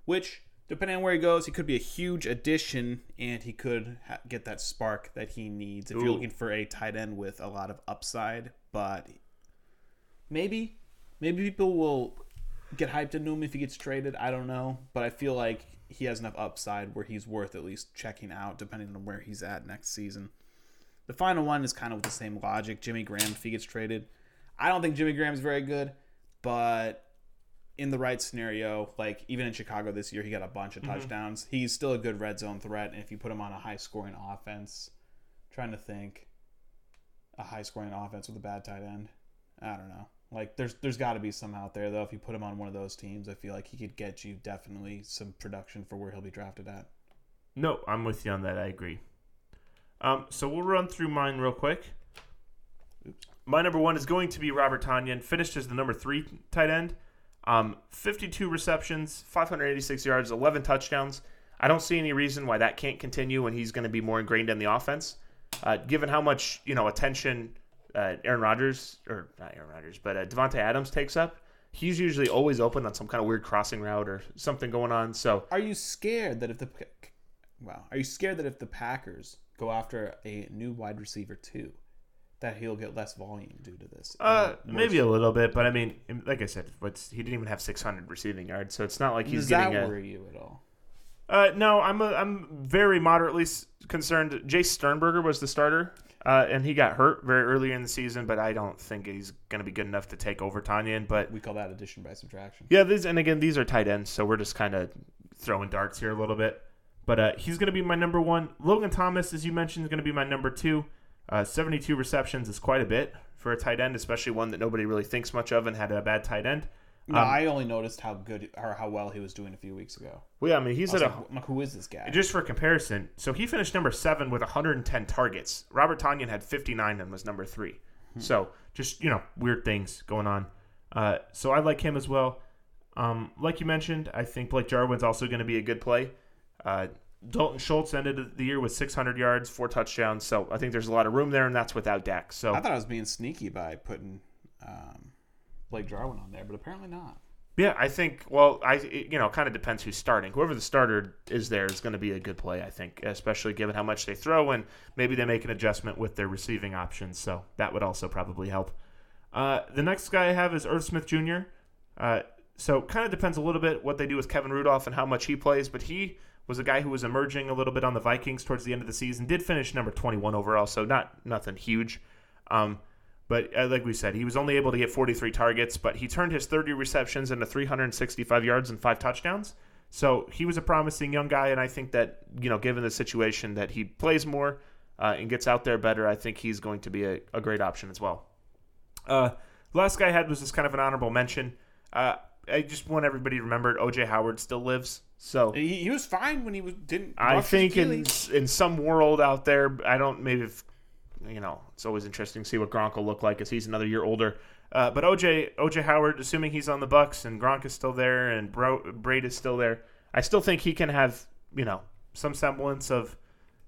which depending on where he goes, he could be a huge addition, and he could ha- get that spark that he needs if you're looking for a tight end with a lot of upside. But maybe, maybe people will get hyped into him if he gets traded. I don't know, but I feel like he has enough upside where he's worth at least checking out, depending on where he's at next season. The final one is kind of with the same logic. Jimmy Graham, if he gets traded, I don't think Jimmy Graham is very good, but in the right scenario, like even in Chicago this year, he got a bunch of mm-hmm. touchdowns. He's still a good red zone threat, and if you put him on a high scoring offense, trying to think, a high scoring offense with a bad tight end, I don't know. Like there's there's got to be some out there though. If you put him on one of those teams, I feel like he could get you definitely some production for where he'll be drafted at. No, I'm with you on that. I agree. Um, so we'll run through mine real quick. My number one is going to be Robert Tonyan. Finished as the number three tight end. Um, 52 receptions, 586 yards, 11 touchdowns. I don't see any reason why that can't continue when he's going to be more ingrained in the offense. Uh, given how much you know attention uh, Aaron Rodgers or not Aaron Rodgers, but uh, Davante Adams takes up, he's usually always open on some kind of weird crossing route or something going on. So Are you scared that if the wow, are you scared that if the Packers go after a new wide receiver too, that he'll get less volume due to this? Uh, maybe a little bit, but I mean, like I said, what's he didn't even have 600 receiving yards, so it's not like he's Does that getting a. worry you at all? Uh, no, I'm a, I'm very moderately s- concerned. Jace Sternberger was the starter, uh, and he got hurt very early in the season, but I don't think he's going to be good enough to take over Tonyan. But We call that addition by subtraction. yeah, these and again, these are tight ends, so we're just kind of throwing darts here a little bit. But uh, he's going to be my number one. Logan Thomas, as you mentioned, is going to be my number two. Uh, 72 receptions is quite a bit for a tight end, especially one that nobody really thinks much of and had a bad tight end. No, Um, I only noticed how good or how well he was doing a few weeks ago. Well, yeah, I mean, he's I at a like, I'm like, who is this guy? Just for comparison, so he finished number seven with 110 targets. Robert Tonyan had 59 and was number three. So just you know, weird things going on. Uh, so I like him as well. Um, like you mentioned, I think Blake Jarwin's also going to be a good play. Uh, Dalton Schultz ended the year with 600 yards, four touchdowns. So I think there's a lot of room there, and that's without Dak. So I thought I was being sneaky by putting um, Blake Jarwin on there, but apparently not. Yeah, I think. Well, I it, you know, kind of depends who's starting. Whoever the starter is there is going to be a good play. I think, especially given how much they throw, and maybe they make an adjustment with their receiving options. So that would also probably help. Uh, the next guy I have is Irv Smith Jr. Uh, so kind of depends a little bit what they do with Kevin Rudolph and how much he plays, but he was a guy who was emerging a little bit on the Vikings towards the end of the season. Did finish number 21 overall, so not nothing huge. Um, but uh, like we said, he was only able to get 43 targets, but he turned his 30 receptions into 365 yards and five touchdowns. So he was a promising young guy, and I think that you know, given the situation that he plays more uh, and gets out there better, I think he's going to be a, a great option as well. Uh, last guy I had was just kind of an honorable mention. Uh, I just want everybody to remember. OJ Howard still lives, so He, he was fine when he was didn't. I think in in some world out there, I don't maybe if you know it's always interesting to see what Gronk will look like as he's another year older. Uh, but OJ OJ Howard, assuming he's on the Bucks and Gronk is still there and Bro, Brate is still there, I still think he can have you know some semblance of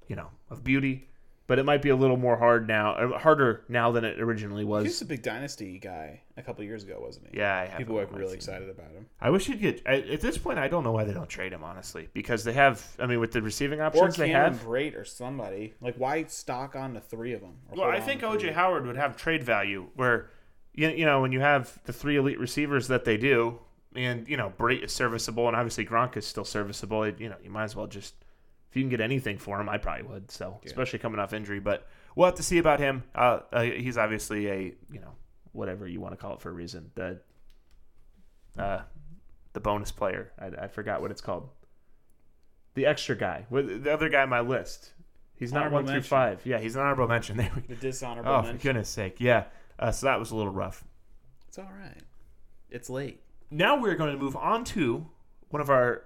you know of beauty. But it might be a little more hard now, uh, harder now than it originally was. He's a big dynasty guy a couple years ago, wasn't he? Yeah, I have people were my really excited about him. I wish he'd get. I, at this point, I don't know why they don't trade him honestly, because they have. I mean, with the receiving options they have, Brate or somebody. Like, why stock on the three of them? Well, I think OJ? Howard would have trade value where, you, you know, when you have the three elite receivers that they do, and you know Brate is serviceable, and obviously Gronk is still serviceable. It- you know, you might as well just if you can get anything for him, I probably would. So especially coming off injury, but we'll have to see about him. Uh, uh, he's obviously a you know whatever you want to call it for a reason. The uh, the bonus player. I, I forgot what it's called. The extra guy, the other guy on my list. He's not Honorable one through five. Yeah, he's an honorable mention. [LAUGHS] There we The dishonorable Oh, for mention. goodness sake. Yeah. Uh, so that was a little rough. It's all right. It's late. Now we're going to move on to one of our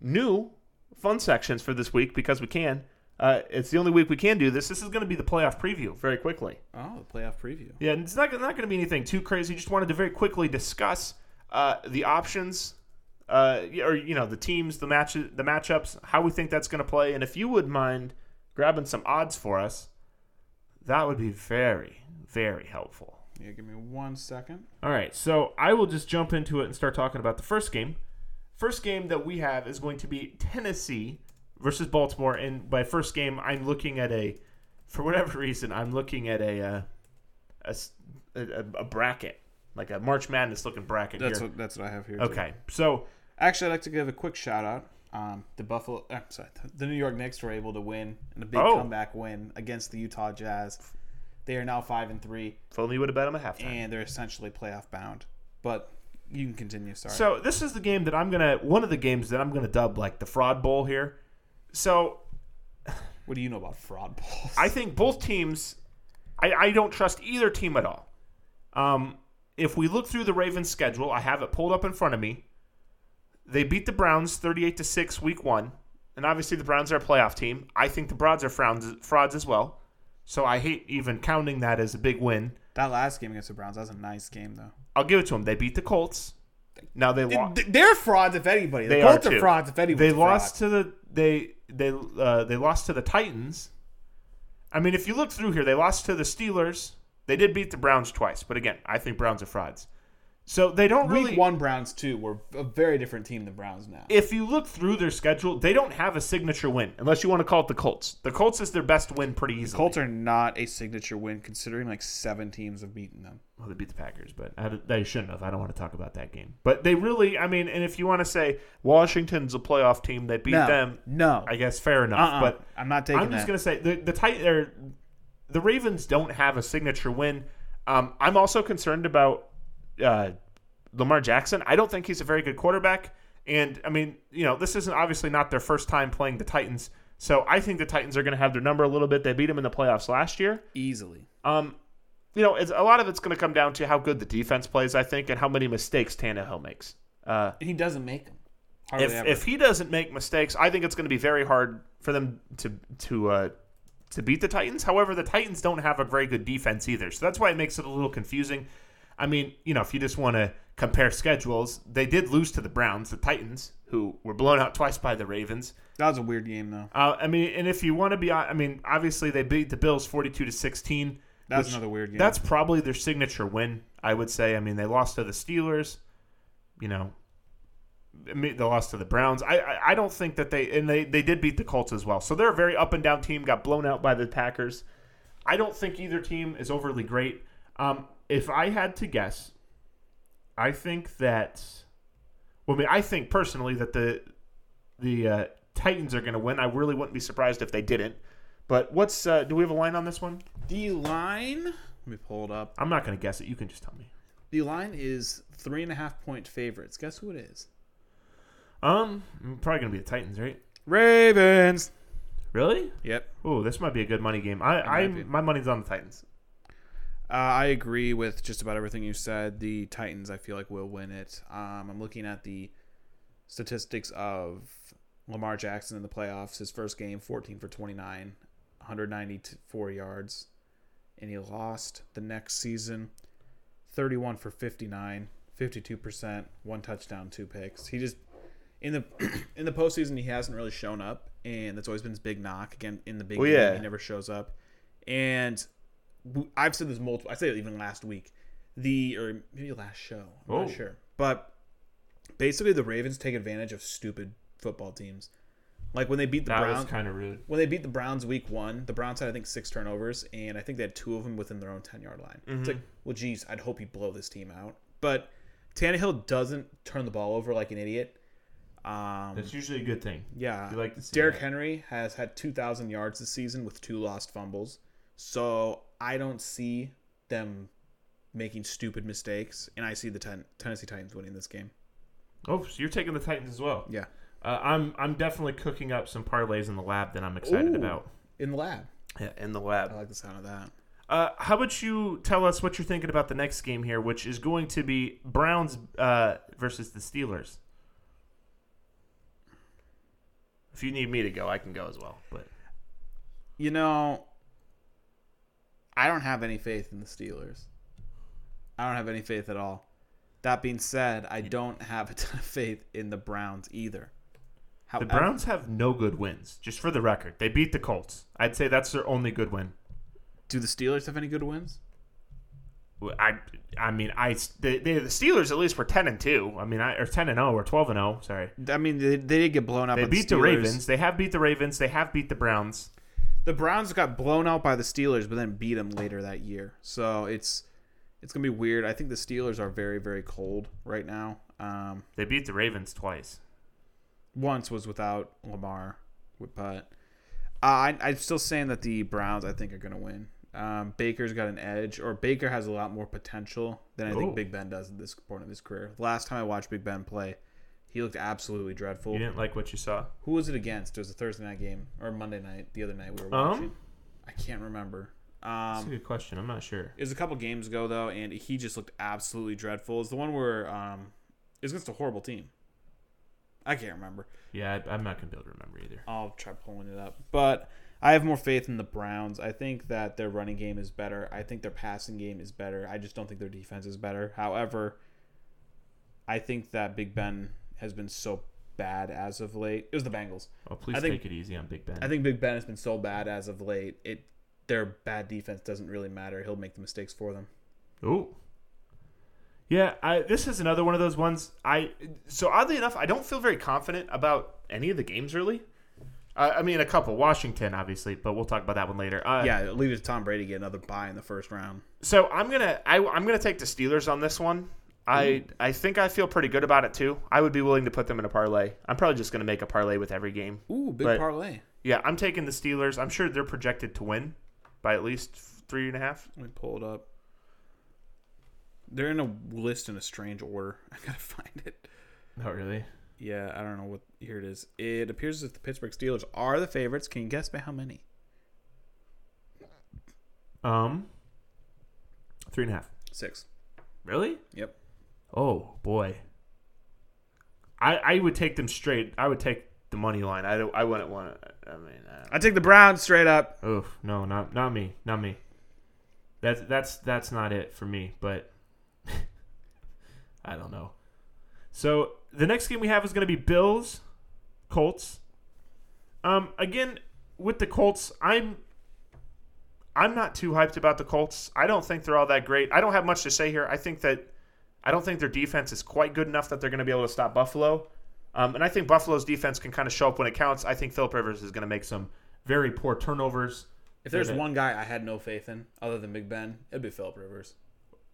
new fun sections for this week because we can. Uh, it's the only week we can do this. This is going to be the playoff preview very quickly. Oh, the playoff preview. Yeah, and it's not, not going to be anything too crazy. Just wanted to very quickly discuss uh, the options, uh, or you know, the teams, the match, the matchups, how we think that's going to play, and if you would mind grabbing some odds for us, that would be very, very helpful. Yeah, give me one second. All right, so I will just jump into it and start talking about the first game. First game that we have is going to be Tennessee versus Baltimore, and by first game, I'm looking at a, for whatever reason, I'm looking at a, uh, a, a- a bracket, like a March Madness looking bracket That's here. what that's what I have here. too. okay, so Actually, I'd like to give a quick shout out. Um, the Buffalo, uh, sorry, the New York Knicks were able to win in a big Oh. comeback win against the Utah Jazz. They are now five and three, if only you would have bet them at halftime. and they're essentially playoff bound. But you can continue. Sorry. So this is the game that I'm gonna, one of the games that I'm gonna dub like the fraud bowl here. So what do you know about fraud balls? I think both teams. I, I don't trust either team at all. Um, if we look through the Ravens' schedule, I have it pulled up in front of me. They beat the Browns thirty-eight to six week one, and obviously the Browns are a playoff team. I think the Browns are frauds, frauds as well. So I hate even counting that as a big win. that last game against the Browns, that was a nice game though. I'll give it to them. They beat the Colts. Now they lost. They're frauds if anybody. The They Colts are are, frauds if anybody. They lost to the they they uh, they lost to the Titans. I mean, if you look through here, they lost to the Steelers. They did beat the Browns twice, but again, I think Browns are frauds. So they don't Week really. one Browns too were a very different team than Browns now. If you look through their schedule, they don't have a signature win, unless you want to call it the Colts. The Colts is their best win pretty easily. The Colts are not a signature win considering like seven teams have beaten them. Well, they beat the Packers, but I, they shouldn't have. I don't want to talk about that game. But they really, I mean, and if you want to say Washington's a playoff team, they beat No, them. no. I guess fair enough. Uh-uh. But I'm not taking I'm just that. gonna say the the tight or the Ravens don't have a signature win. Um, I'm also concerned about uh, Lamar Jackson. I don't think he's a very good quarterback. And I mean, you know, this isn't obviously not their first time playing the Titans. So I think the Titans are going to have their number a little bit. They beat them in the playoffs last year. Easily. Um, you know, it's, a lot of it's going to come down to how good the defense plays, I think, and how many mistakes Tannehill makes. Uh, he doesn't make them. If ever. if he doesn't make mistakes, I think it's going to be very hard for them to to uh, to beat the Titans. However, the Titans don't have a very good defense either, so that's why it makes it a little confusing. I mean, you know, if you just want to compare schedules, they did lose to the Browns, the Titans, who were blown out twice by the Ravens. that was a weird game though. Uh, I mean, and if you want to be, I mean, obviously they beat the Bills forty-two to sixteen. That's another weird game. That's probably their signature win, I would say. I mean, they lost to the Steelers. You know, they lost to the Browns. I, I I don't think that they and they they did beat the Colts as well. So they're a very up and down team. Got blown out by the Packers. I don't think either team is overly great. Um, if I had to guess, I think that. Well, I mean, I think personally that the the uh, Titans are going to win. I really wouldn't be surprised if they didn't. But what's uh, do we have a line on this one? the line. Let me pull it up. I'm not going to guess it. You can just tell me. The line is three and a half point favorites. Guess who it is? Um, probably gonna be the Titans, right? Ravens. Really? Yep. Oh, this might be a good money game. I, I, my money's on the Titans. Uh, I agree with just about everything you said. The Titans, I feel like, will win it. Um, I'm looking at the statistics of Lamar Jackson in the playoffs. His first game, 14 for 29, 194 yards. And he lost the next season, 31 for 59, 52%, one touchdown, two picks. He just in the [CLEARS THROAT] in the postseason he hasn't really shown up, and that's always been his big knock. Again, in the big Well, game, yeah. he never shows up. And I've said this multiple. I said it even last week, the or maybe last show. I'm Oh. not sure, but basically the Ravens take advantage of stupid football teams. Like when they beat the That Browns, kind of rude. when they beat the Browns week one, the Browns had I think six turnovers, and I think they had two of them within their own ten yard line. It's like, well, geez, I'd hope you blow this team out. But Tannehill doesn't turn the ball over like an idiot. Um, That's usually a good thing. yeah, You like to see Derrick. Henry has had 2,000 yards this season with two lost fumbles. So I don't see them making stupid mistakes, and I see the ten- Tennessee Titans winning this game. Oh, so you're taking the Titans as well. Yeah, Uh, I'm I'm definitely cooking up some parlays in the lab that I'm excited Ooh. about. in the lab. Yeah, in the lab. I like the sound of that. Uh, how about you tell us what you're thinking about the next game here, which is going to be Browns uh, versus the Steelers. If you need me to go, I can go as well. But You know, I don't have any faith in the Steelers. I don't have any faith at all. That being said, I don't have a ton of faith in the Browns either. the Browns have no good wins. Just for the record, they beat the Colts. I'd say that's their only good win. do the Steelers have any good wins? I I mean I the, the Steelers at least were ten and two. I mean I or ten and zero or twelve and zero. Sorry, I mean, they, they did get blown up. they beat the, the Ravens. They have beat the Ravens. They have beat the Browns. The Browns got blown out by the Steelers, but then beat them later that year. So it's it's gonna be weird. I think the Steelers are very very cold right now. Um, They beat the Ravens twice. once was without Lamar, but uh, I, I'm still saying that the Browns I think are gonna win. Um, Baker's got an edge, or Baker has a lot more potential than I think Big Ben does at this point of his career. Last time I watched Big Ben play, he looked absolutely dreadful. You didn't like what you saw. Who was it against? It was a Thursday night game or Monday night. The other night we were Um? watching. I can't remember. That's a Um, good question. I'm not sure. it was a couple games ago though, and he just looked absolutely dreadful. It's the one where um, it was against a horrible team. I can't remember. Yeah, I, I'm not gonna be able to remember either. I'll try pulling it up. But I have more faith in the Browns. I think that their running game is better. I think their passing game is better. I just don't think their defense is better. However, I think that Big Ben has been so bad as of late. It was the Bengals. Oh, please I think- take it easy on Big Ben. I think Big Ben has been so bad as of late. It their bad defense doesn't really matter. He'll make the mistakes for them. Ooh. Yeah, I, this is another one of those ones. I so oddly enough, I don't feel very confident about any of the games really. Uh, I mean, a couple. Washington, obviously, but we'll talk about that one later. Uh, Yeah, leave it to Tom Brady to get another bye in the first round. So I'm gonna I, I'm gonna take the Steelers on this one. I I think I feel pretty good about it too. I would be willing to put them in a parlay. I'm probably just gonna make a parlay with every game. Ooh, big But- parlay. Yeah, I'm taking the Steelers. I'm sure they're projected to win by at least three and a half. Let me pull it up. They're in a list in a strange order. [LAUGHS] I gotta find it. Not really. Yeah, I don't know what. Here it is. It appears as if the Pittsburgh Steelers are the favorites. Can you guess by how many? Um, three and a half. Six. Really? Yep. Oh boy. I I would take them straight. I would take the money line. I don't, I wouldn't want to. I mean, I I take the Browns straight up. Oof, no, not not me, not me. That's that's that's not it for me. But [LAUGHS] I don't know. So the next game we have is going to be Bills, Colts. Um, again with the Colts, I'm I'm not too hyped about the Colts. I don't think they're all that great. I don't have much to say here. I think that I don't think their defense is quite good enough that they're going to be able to stop Buffalo. Um, and I think Buffalo's defense can kind of show up when it counts. I think Philip Rivers is going to make some very poor turnovers. If there's one guy I had no faith in other than Big Ben, it'd be Philip Rivers.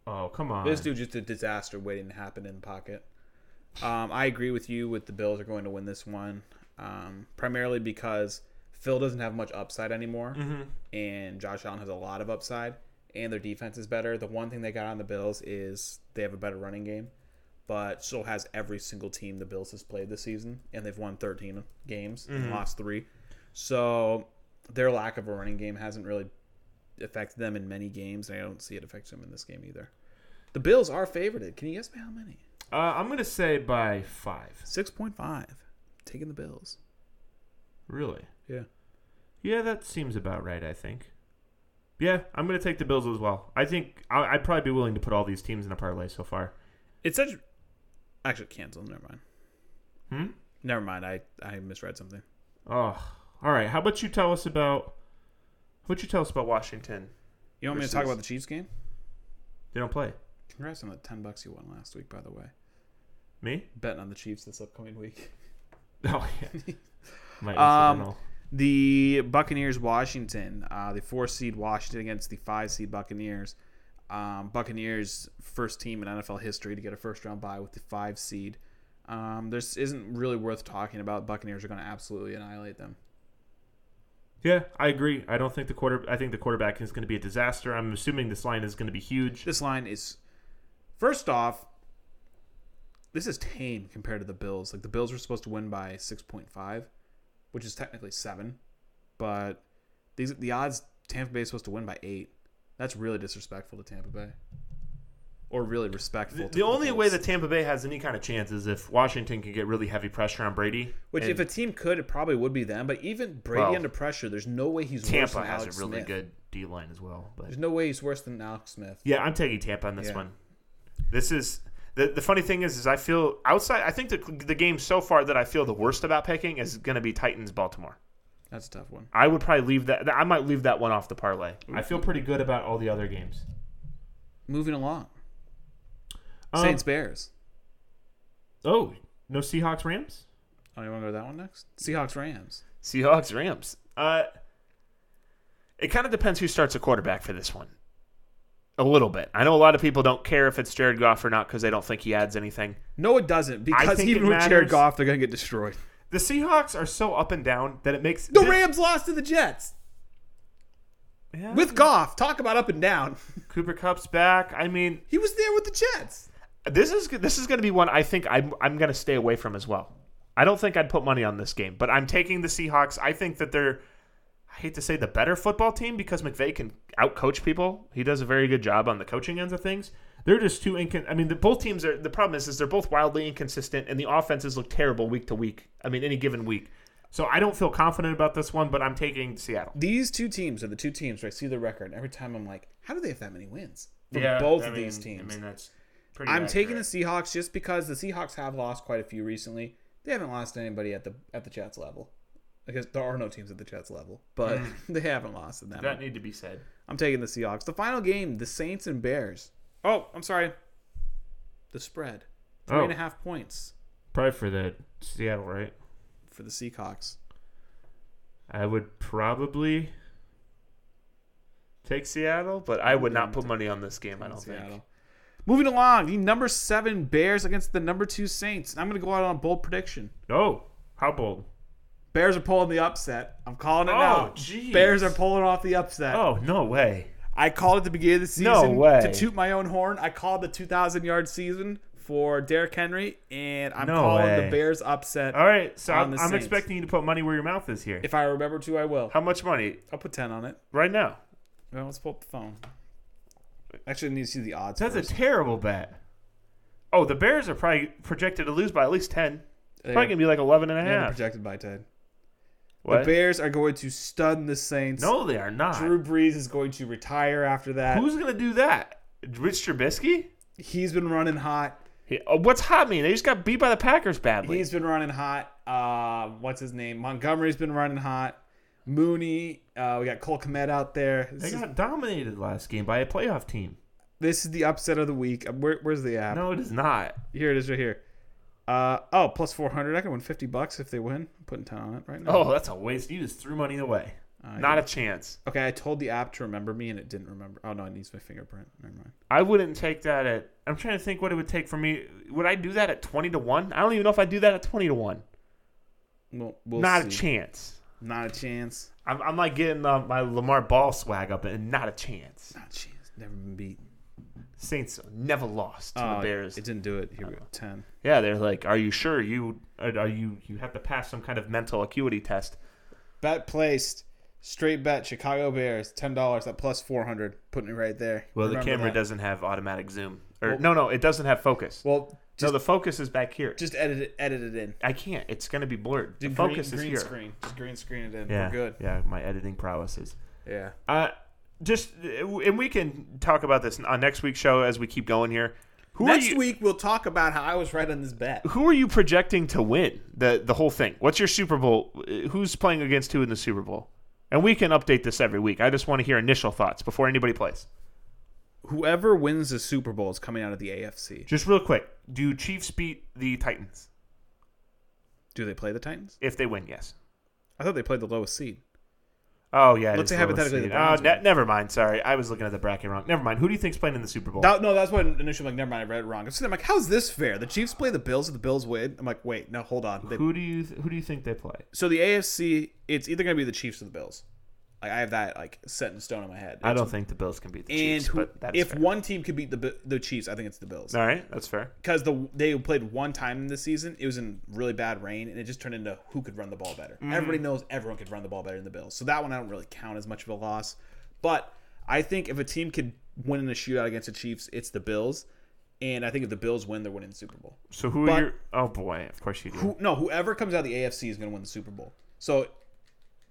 Oh, come on. This dude just a disaster waiting to happen in the pocket. Um, I agree with you. With the Bills are going to win this one, um, primarily because Phil doesn't have much upside anymore, and Josh Allen has a lot of upside, and their defense is better. The one thing they got on the Bills is they have a better running game, but so has every single team the Bills has played this season, and they've won 13 games and lost three. So their lack of a running game hasn't really affected them in many games, and I don't see it affecting them in this game either. The Bills are favorited. Can you guess by how many? Uh, I'm going to say by five. Six point five. Taking the Bills. Really? Yeah. Yeah, that seems about right, I think. Yeah, I'm going to take the Bills as well. I think I- I'd probably be willing to put all these teams in a parlay so far. It's such. Actually, cancel. Never mind. Hmm? Never mind. I I misread something. Oh, all right. How about you tell us about. What you tell us about Washington? You want me to talk about the Chiefs game? They don't play. Congrats on the ten bucks you won last week, by the way. Me? Betting on the Chiefs this upcoming week. [LAUGHS] Oh yeah. [LAUGHS] My Um. The Buccaneers, Washington, uh, the four seed Washington against the five seed Buccaneers. Um, Buccaneers first team in NFL history to get a first round bye with the five seed. Um, this isn't really worth talking about. Buccaneers are going to absolutely annihilate them. Yeah, I agree. I don't think the quarter. I think the quarterback is going to be a disaster. I'm assuming this line is going to be huge. This line is, first off, this is tame compared to the Bills. Like the Bills were supposed to win by six point five, which is technically seven, but these the odds Tampa Bay is supposed to win by eight. That's really disrespectful to Tampa Bay, or really respectful. The, to the only way that Tampa Bay has any kind of chance is if Washington can get really heavy pressure on Brady. which if a team could, it probably would be them. But even Brady Well, under pressure, there's no way he's worse Tampa has Alex a really Smith. good D line as well. But There's no way he's worse than Alex Smith. yeah, I'm taking Tampa on this Yeah. one. This is the the funny thing is is I feel outside. I think the the game so far that I feel the worst about picking is going to be Titans Baltimore. That's a tough one. I would probably leave that. I might leave that one off the parlay. I feel pretty good about all the other games. Moving along, Um, Saints Bears. Oh, no Seahawks Rams. Oh, you want to go to that one next? Seahawks Rams. Seahawks Rams. Uh, it kind of depends who starts a quarterback for this one. A little bit. I know a lot of people don't care if it's Jared Goff or not because they don't think he adds anything. No, it doesn't because even it with Jared. Goff, they're gonna get destroyed. The Seahawks are so up and down that it makes The thi- Rams lost to the Jets Yeah. with Goff. Talk about up and down. [LAUGHS] Cooper Kupp's back. I mean, He was there with the Jets. this is this is going to be one I think I'm I'm going to stay away from as well. I don't think I'd put money on this game, but I'm taking the Seahawks. I think that they're I hate to say the better football team because McVay can outcoach people. He does a very good job on the coaching ends of things. They're just too incon. I mean, the, both teams are. The problem is, is they're both wildly inconsistent, and the offenses look terrible week to week. I mean, any given week. So I don't feel confident about this one, but I'm taking Seattle. These two teams are the two teams where I see the record. Every time I'm like, how do they have that many wins? For Yeah, both I of these teams. I mean, that's pretty. I'm taking the. Seahawks just because the Seahawks have lost quite a few recently. They haven't lost anybody at the at the Jets level. Because there are no teams at the Jets level, but mm. [LAUGHS] they haven't lost in that. That need to be said. I'm taking the Seahawks. The final game, the Saints and Bears. Oh, I'm sorry. The spread, oh. three Oh. and a half points Probably for the Seattle, right? for the Seahawks. I would probably take Seattle, but I would not put money on this game. I don't think. Seattle. Moving along, the number seven Bears against the number two Saints. I'm going to go out on a bold prediction. Oh, how bold! Bears are pulling the upset. I'm calling it Oh, now. jeez. Bears are pulling off the upset. Oh no way! I called at the beginning of the season No way. to toot my own horn. I called the 2,000 yard season for Derrick Henry, and I'm No calling way. the Bears upset. All right, so On I'm, I'm expecting you to put money where your mouth is here. If I remember to, I will. How much money I'll put 10 on it. right now? Well, let's pull up the phone. Actually, I need to see the odds. That's first. a terrible bet. Oh, the Bears are probably projected to lose by at least ten. They're- Probably gonna be like 11 and a half. projected by 10. What? The Bears are going to stun the Saints. no, they are not. Drew Brees is going to retire after that. Who's gonna do that? Rich Trubisky? He's been running hot. He, oh, what's hot mean? They just got beat by the Packers badly. He's been running hot. Uh, what's his name? Montgomery's been running hot. Mooney. Uh, we got Cole Kmet out there. This they is, got dominated last game by a playoff team. this is the upset of the week. Uh, Where, where's the app? No, it is not. Here it is, right here. Uh, oh, plus four hundred. I can win fifty bucks if they win. I'm putting ten on it right now. Oh, that's a waste. You just threw money away. Uh, Not yeah. a chance. Okay, I told the app to remember me and it didn't remember. Oh no, it needs my fingerprint. Never mind. I wouldn't take that at. I'm trying to think what it would take for me. Would I do that at 20 to 1? I don't even know if I do that at 20 to 1. Well, we'll not see. a chance. Not a chance. I'm, I'm like getting uh, my LaVar Ball swag up and not a chance. Not a chance. Never been beat. Saints never lost to Oh, the Bears. It didn't do it. Here we go. Ten. Yeah, they're like, "Are you sure you are are you you have to pass some kind of mental acuity test?" Bet placed. Straight bet. Chicago Bears. Ten dollars at plus four hundred. Putting it right there. Well, Remember the camera that. doesn't have automatic zoom. Or Well- no, no, it doesn't have focus. Well, no, the focus is back here. just edit it. Edit it in. I can't. It's going to be blurred. The Do focus green, is green here. screen. Just green screen it in. Yeah, We're good. Yeah, my editing prowess is. Yeah. Uh, just and we can talk about this on next week's show as we keep going here. Who Next you, week we'll talk about how I was right on this bet. Who are you projecting to win the the whole thing? What's your Super Bowl? Uh, who's playing against who in the Super Bowl? And we can update this every week. I just want to hear initial thoughts before anybody plays. Whoever wins the Super Bowl is coming out of the AFC. Just real quick, do Chiefs beat the Titans Do they play the Titans? if they win? Yes. I thought they played the lowest seed. Oh yeah. Let's say hypothetically the. Browns Oh, ne- never mind. Sorry, I was looking at the bracket wrong. Never mind. Who do you think's playing in the Super Bowl? That, no, that's what initially I'm like, never mind, I read it wrong. I'm sitting I'm like, how's this fair? The Chiefs play the Bills, and the Bills win. I'm like, wait, no, hold on. They- who do you who do you think they play? so the AFC, it's either gonna be the Chiefs or the Bills. Like I have that like set in stone in my head. I don't think the Bills can beat the And Chiefs, who, but that's if fair. one team could beat the the Chiefs, I think it's the Bills. All right, that's fair. Because the they played one time in this season, it was in really bad rain, and it just turned into who could run the ball better. Mm. Everybody knows everyone could run the ball better than the Bills, so that one I don't really count as much of a loss. But I think if a team could win in a shootout against the Chiefs, it's the Bills, and I think if the Bills win, they're winning the Super Bowl. So who But- are your? Oh boy, of course you do. Who, no, whoever comes out of the AFC is going to win the Super Bowl. So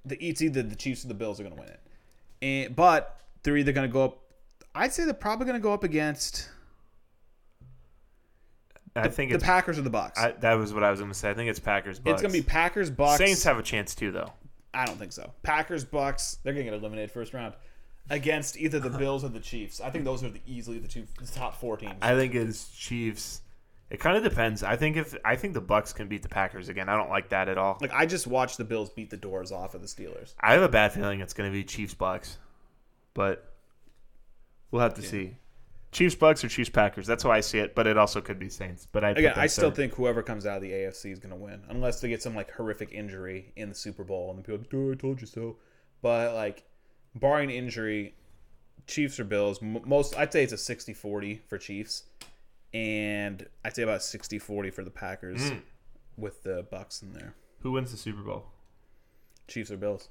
the it's either the Chiefs or the Bills are going to win it. And but they're either going to go up. I'd say they're probably going to go up against I think the Packers or the Bucks. I, that was what I was going to say. I think it's Packers. Bucks. it's going to be Packers Bucks. Saints have a chance too, though. I don't think so. Packers Bucks. They're going to get eliminated first round against either the Bills or the Chiefs. I think those are the, easily the two the top four teams. I think it's Chiefs. It kind of depends. I think if I think the Bucks can beat the Packers again. I don't like that at all. like I just watched the Bills beat the doors off of the Steelers. I have a bad feeling it's going to be Chiefs Bucks, but we'll have to see. Chiefs Bucks or Chiefs Packers. That's how I see it. But it also could be Saints. But I Again, I still think whoever comes out of the AFC is going to win, unless they get some like horrific injury in the Super Bowl and the people are like, "Oh, I told you so." But like, barring injury, Chiefs or Bills, m- most I'd say it's a 60-40 for Chiefs, and I'd say about 60-40 for the Packers mm. with the Bucks in there. who wins the Super Bowl. Chiefs or Bills,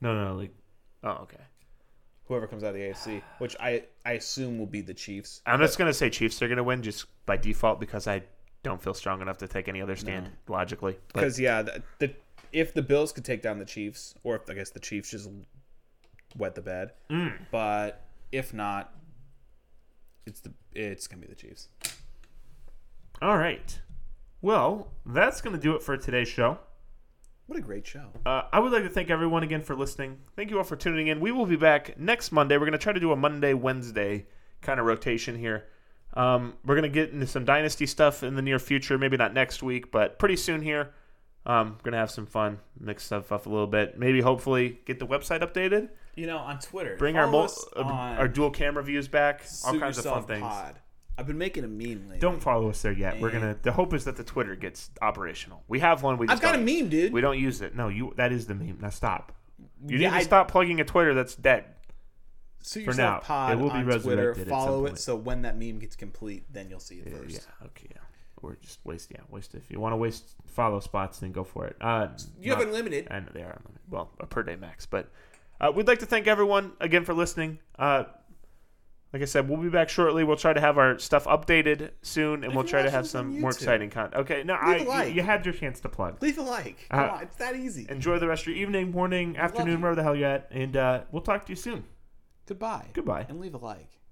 No, no, like oh okay. whoever comes out of the AFC, which I I assume will be the Chiefs. I'm just gonna say Chiefs are gonna win just by default because I don't feel strong enough to take any other stand logically. Because yeah, the, the if the Bills could take down the Chiefs, or if I guess the Chiefs just wet the bed, mm. but if not, it's the it's gonna be the Chiefs. all right, well that's gonna do it for today's show. What a great show! Uh, I would like to thank everyone again for listening. Thank you all for tuning in. We will be back next Monday. We're going to try to do a Monday, Wednesday kind of rotation here. Um, we're going to get into some Dynasty stuff in the near future. Maybe not next week, but pretty soon here. Um, we're going to have some fun, mix stuff up a little bit. Maybe, hopefully, get the website updated. You know, on Twitter, Bring our, mul- uh, on our dual camera views back. All kinds of fun things. Pod. I've been making a meme lately. Don't follow us there yet. We're gonna. The hope is that the Twitter gets operational. We have one. We just I've got a meme, dude. We don't use it. No, you. That is the meme. Now stop. You Yeah, need to I- stop plugging a Twitter that's dead. Suit for Yourself now. Pod It will be on Twitter. Follow it so when that meme gets complete, then you'll see it first. Yeah. Okay. Yeah. Or just waste. Yeah. Waste. If you want to waste follow spots, then go for it. Uh, You not- have unlimited. I know they are unlimited. Well, a per day max. But uh, we'd like to thank everyone again for listening. Uh, like I said, we'll be back shortly. We'll try to have our stuff updated soon, and we'll try to have some more exciting content. Okay. No, I, like. You had your chance to plug. Leave a like. Come Uh, on, it's that easy. Enjoy the rest of your evening, morning, afternoon, wherever the hell you're at, and uh, we'll talk to you soon. Goodbye. Goodbye. And leave a like.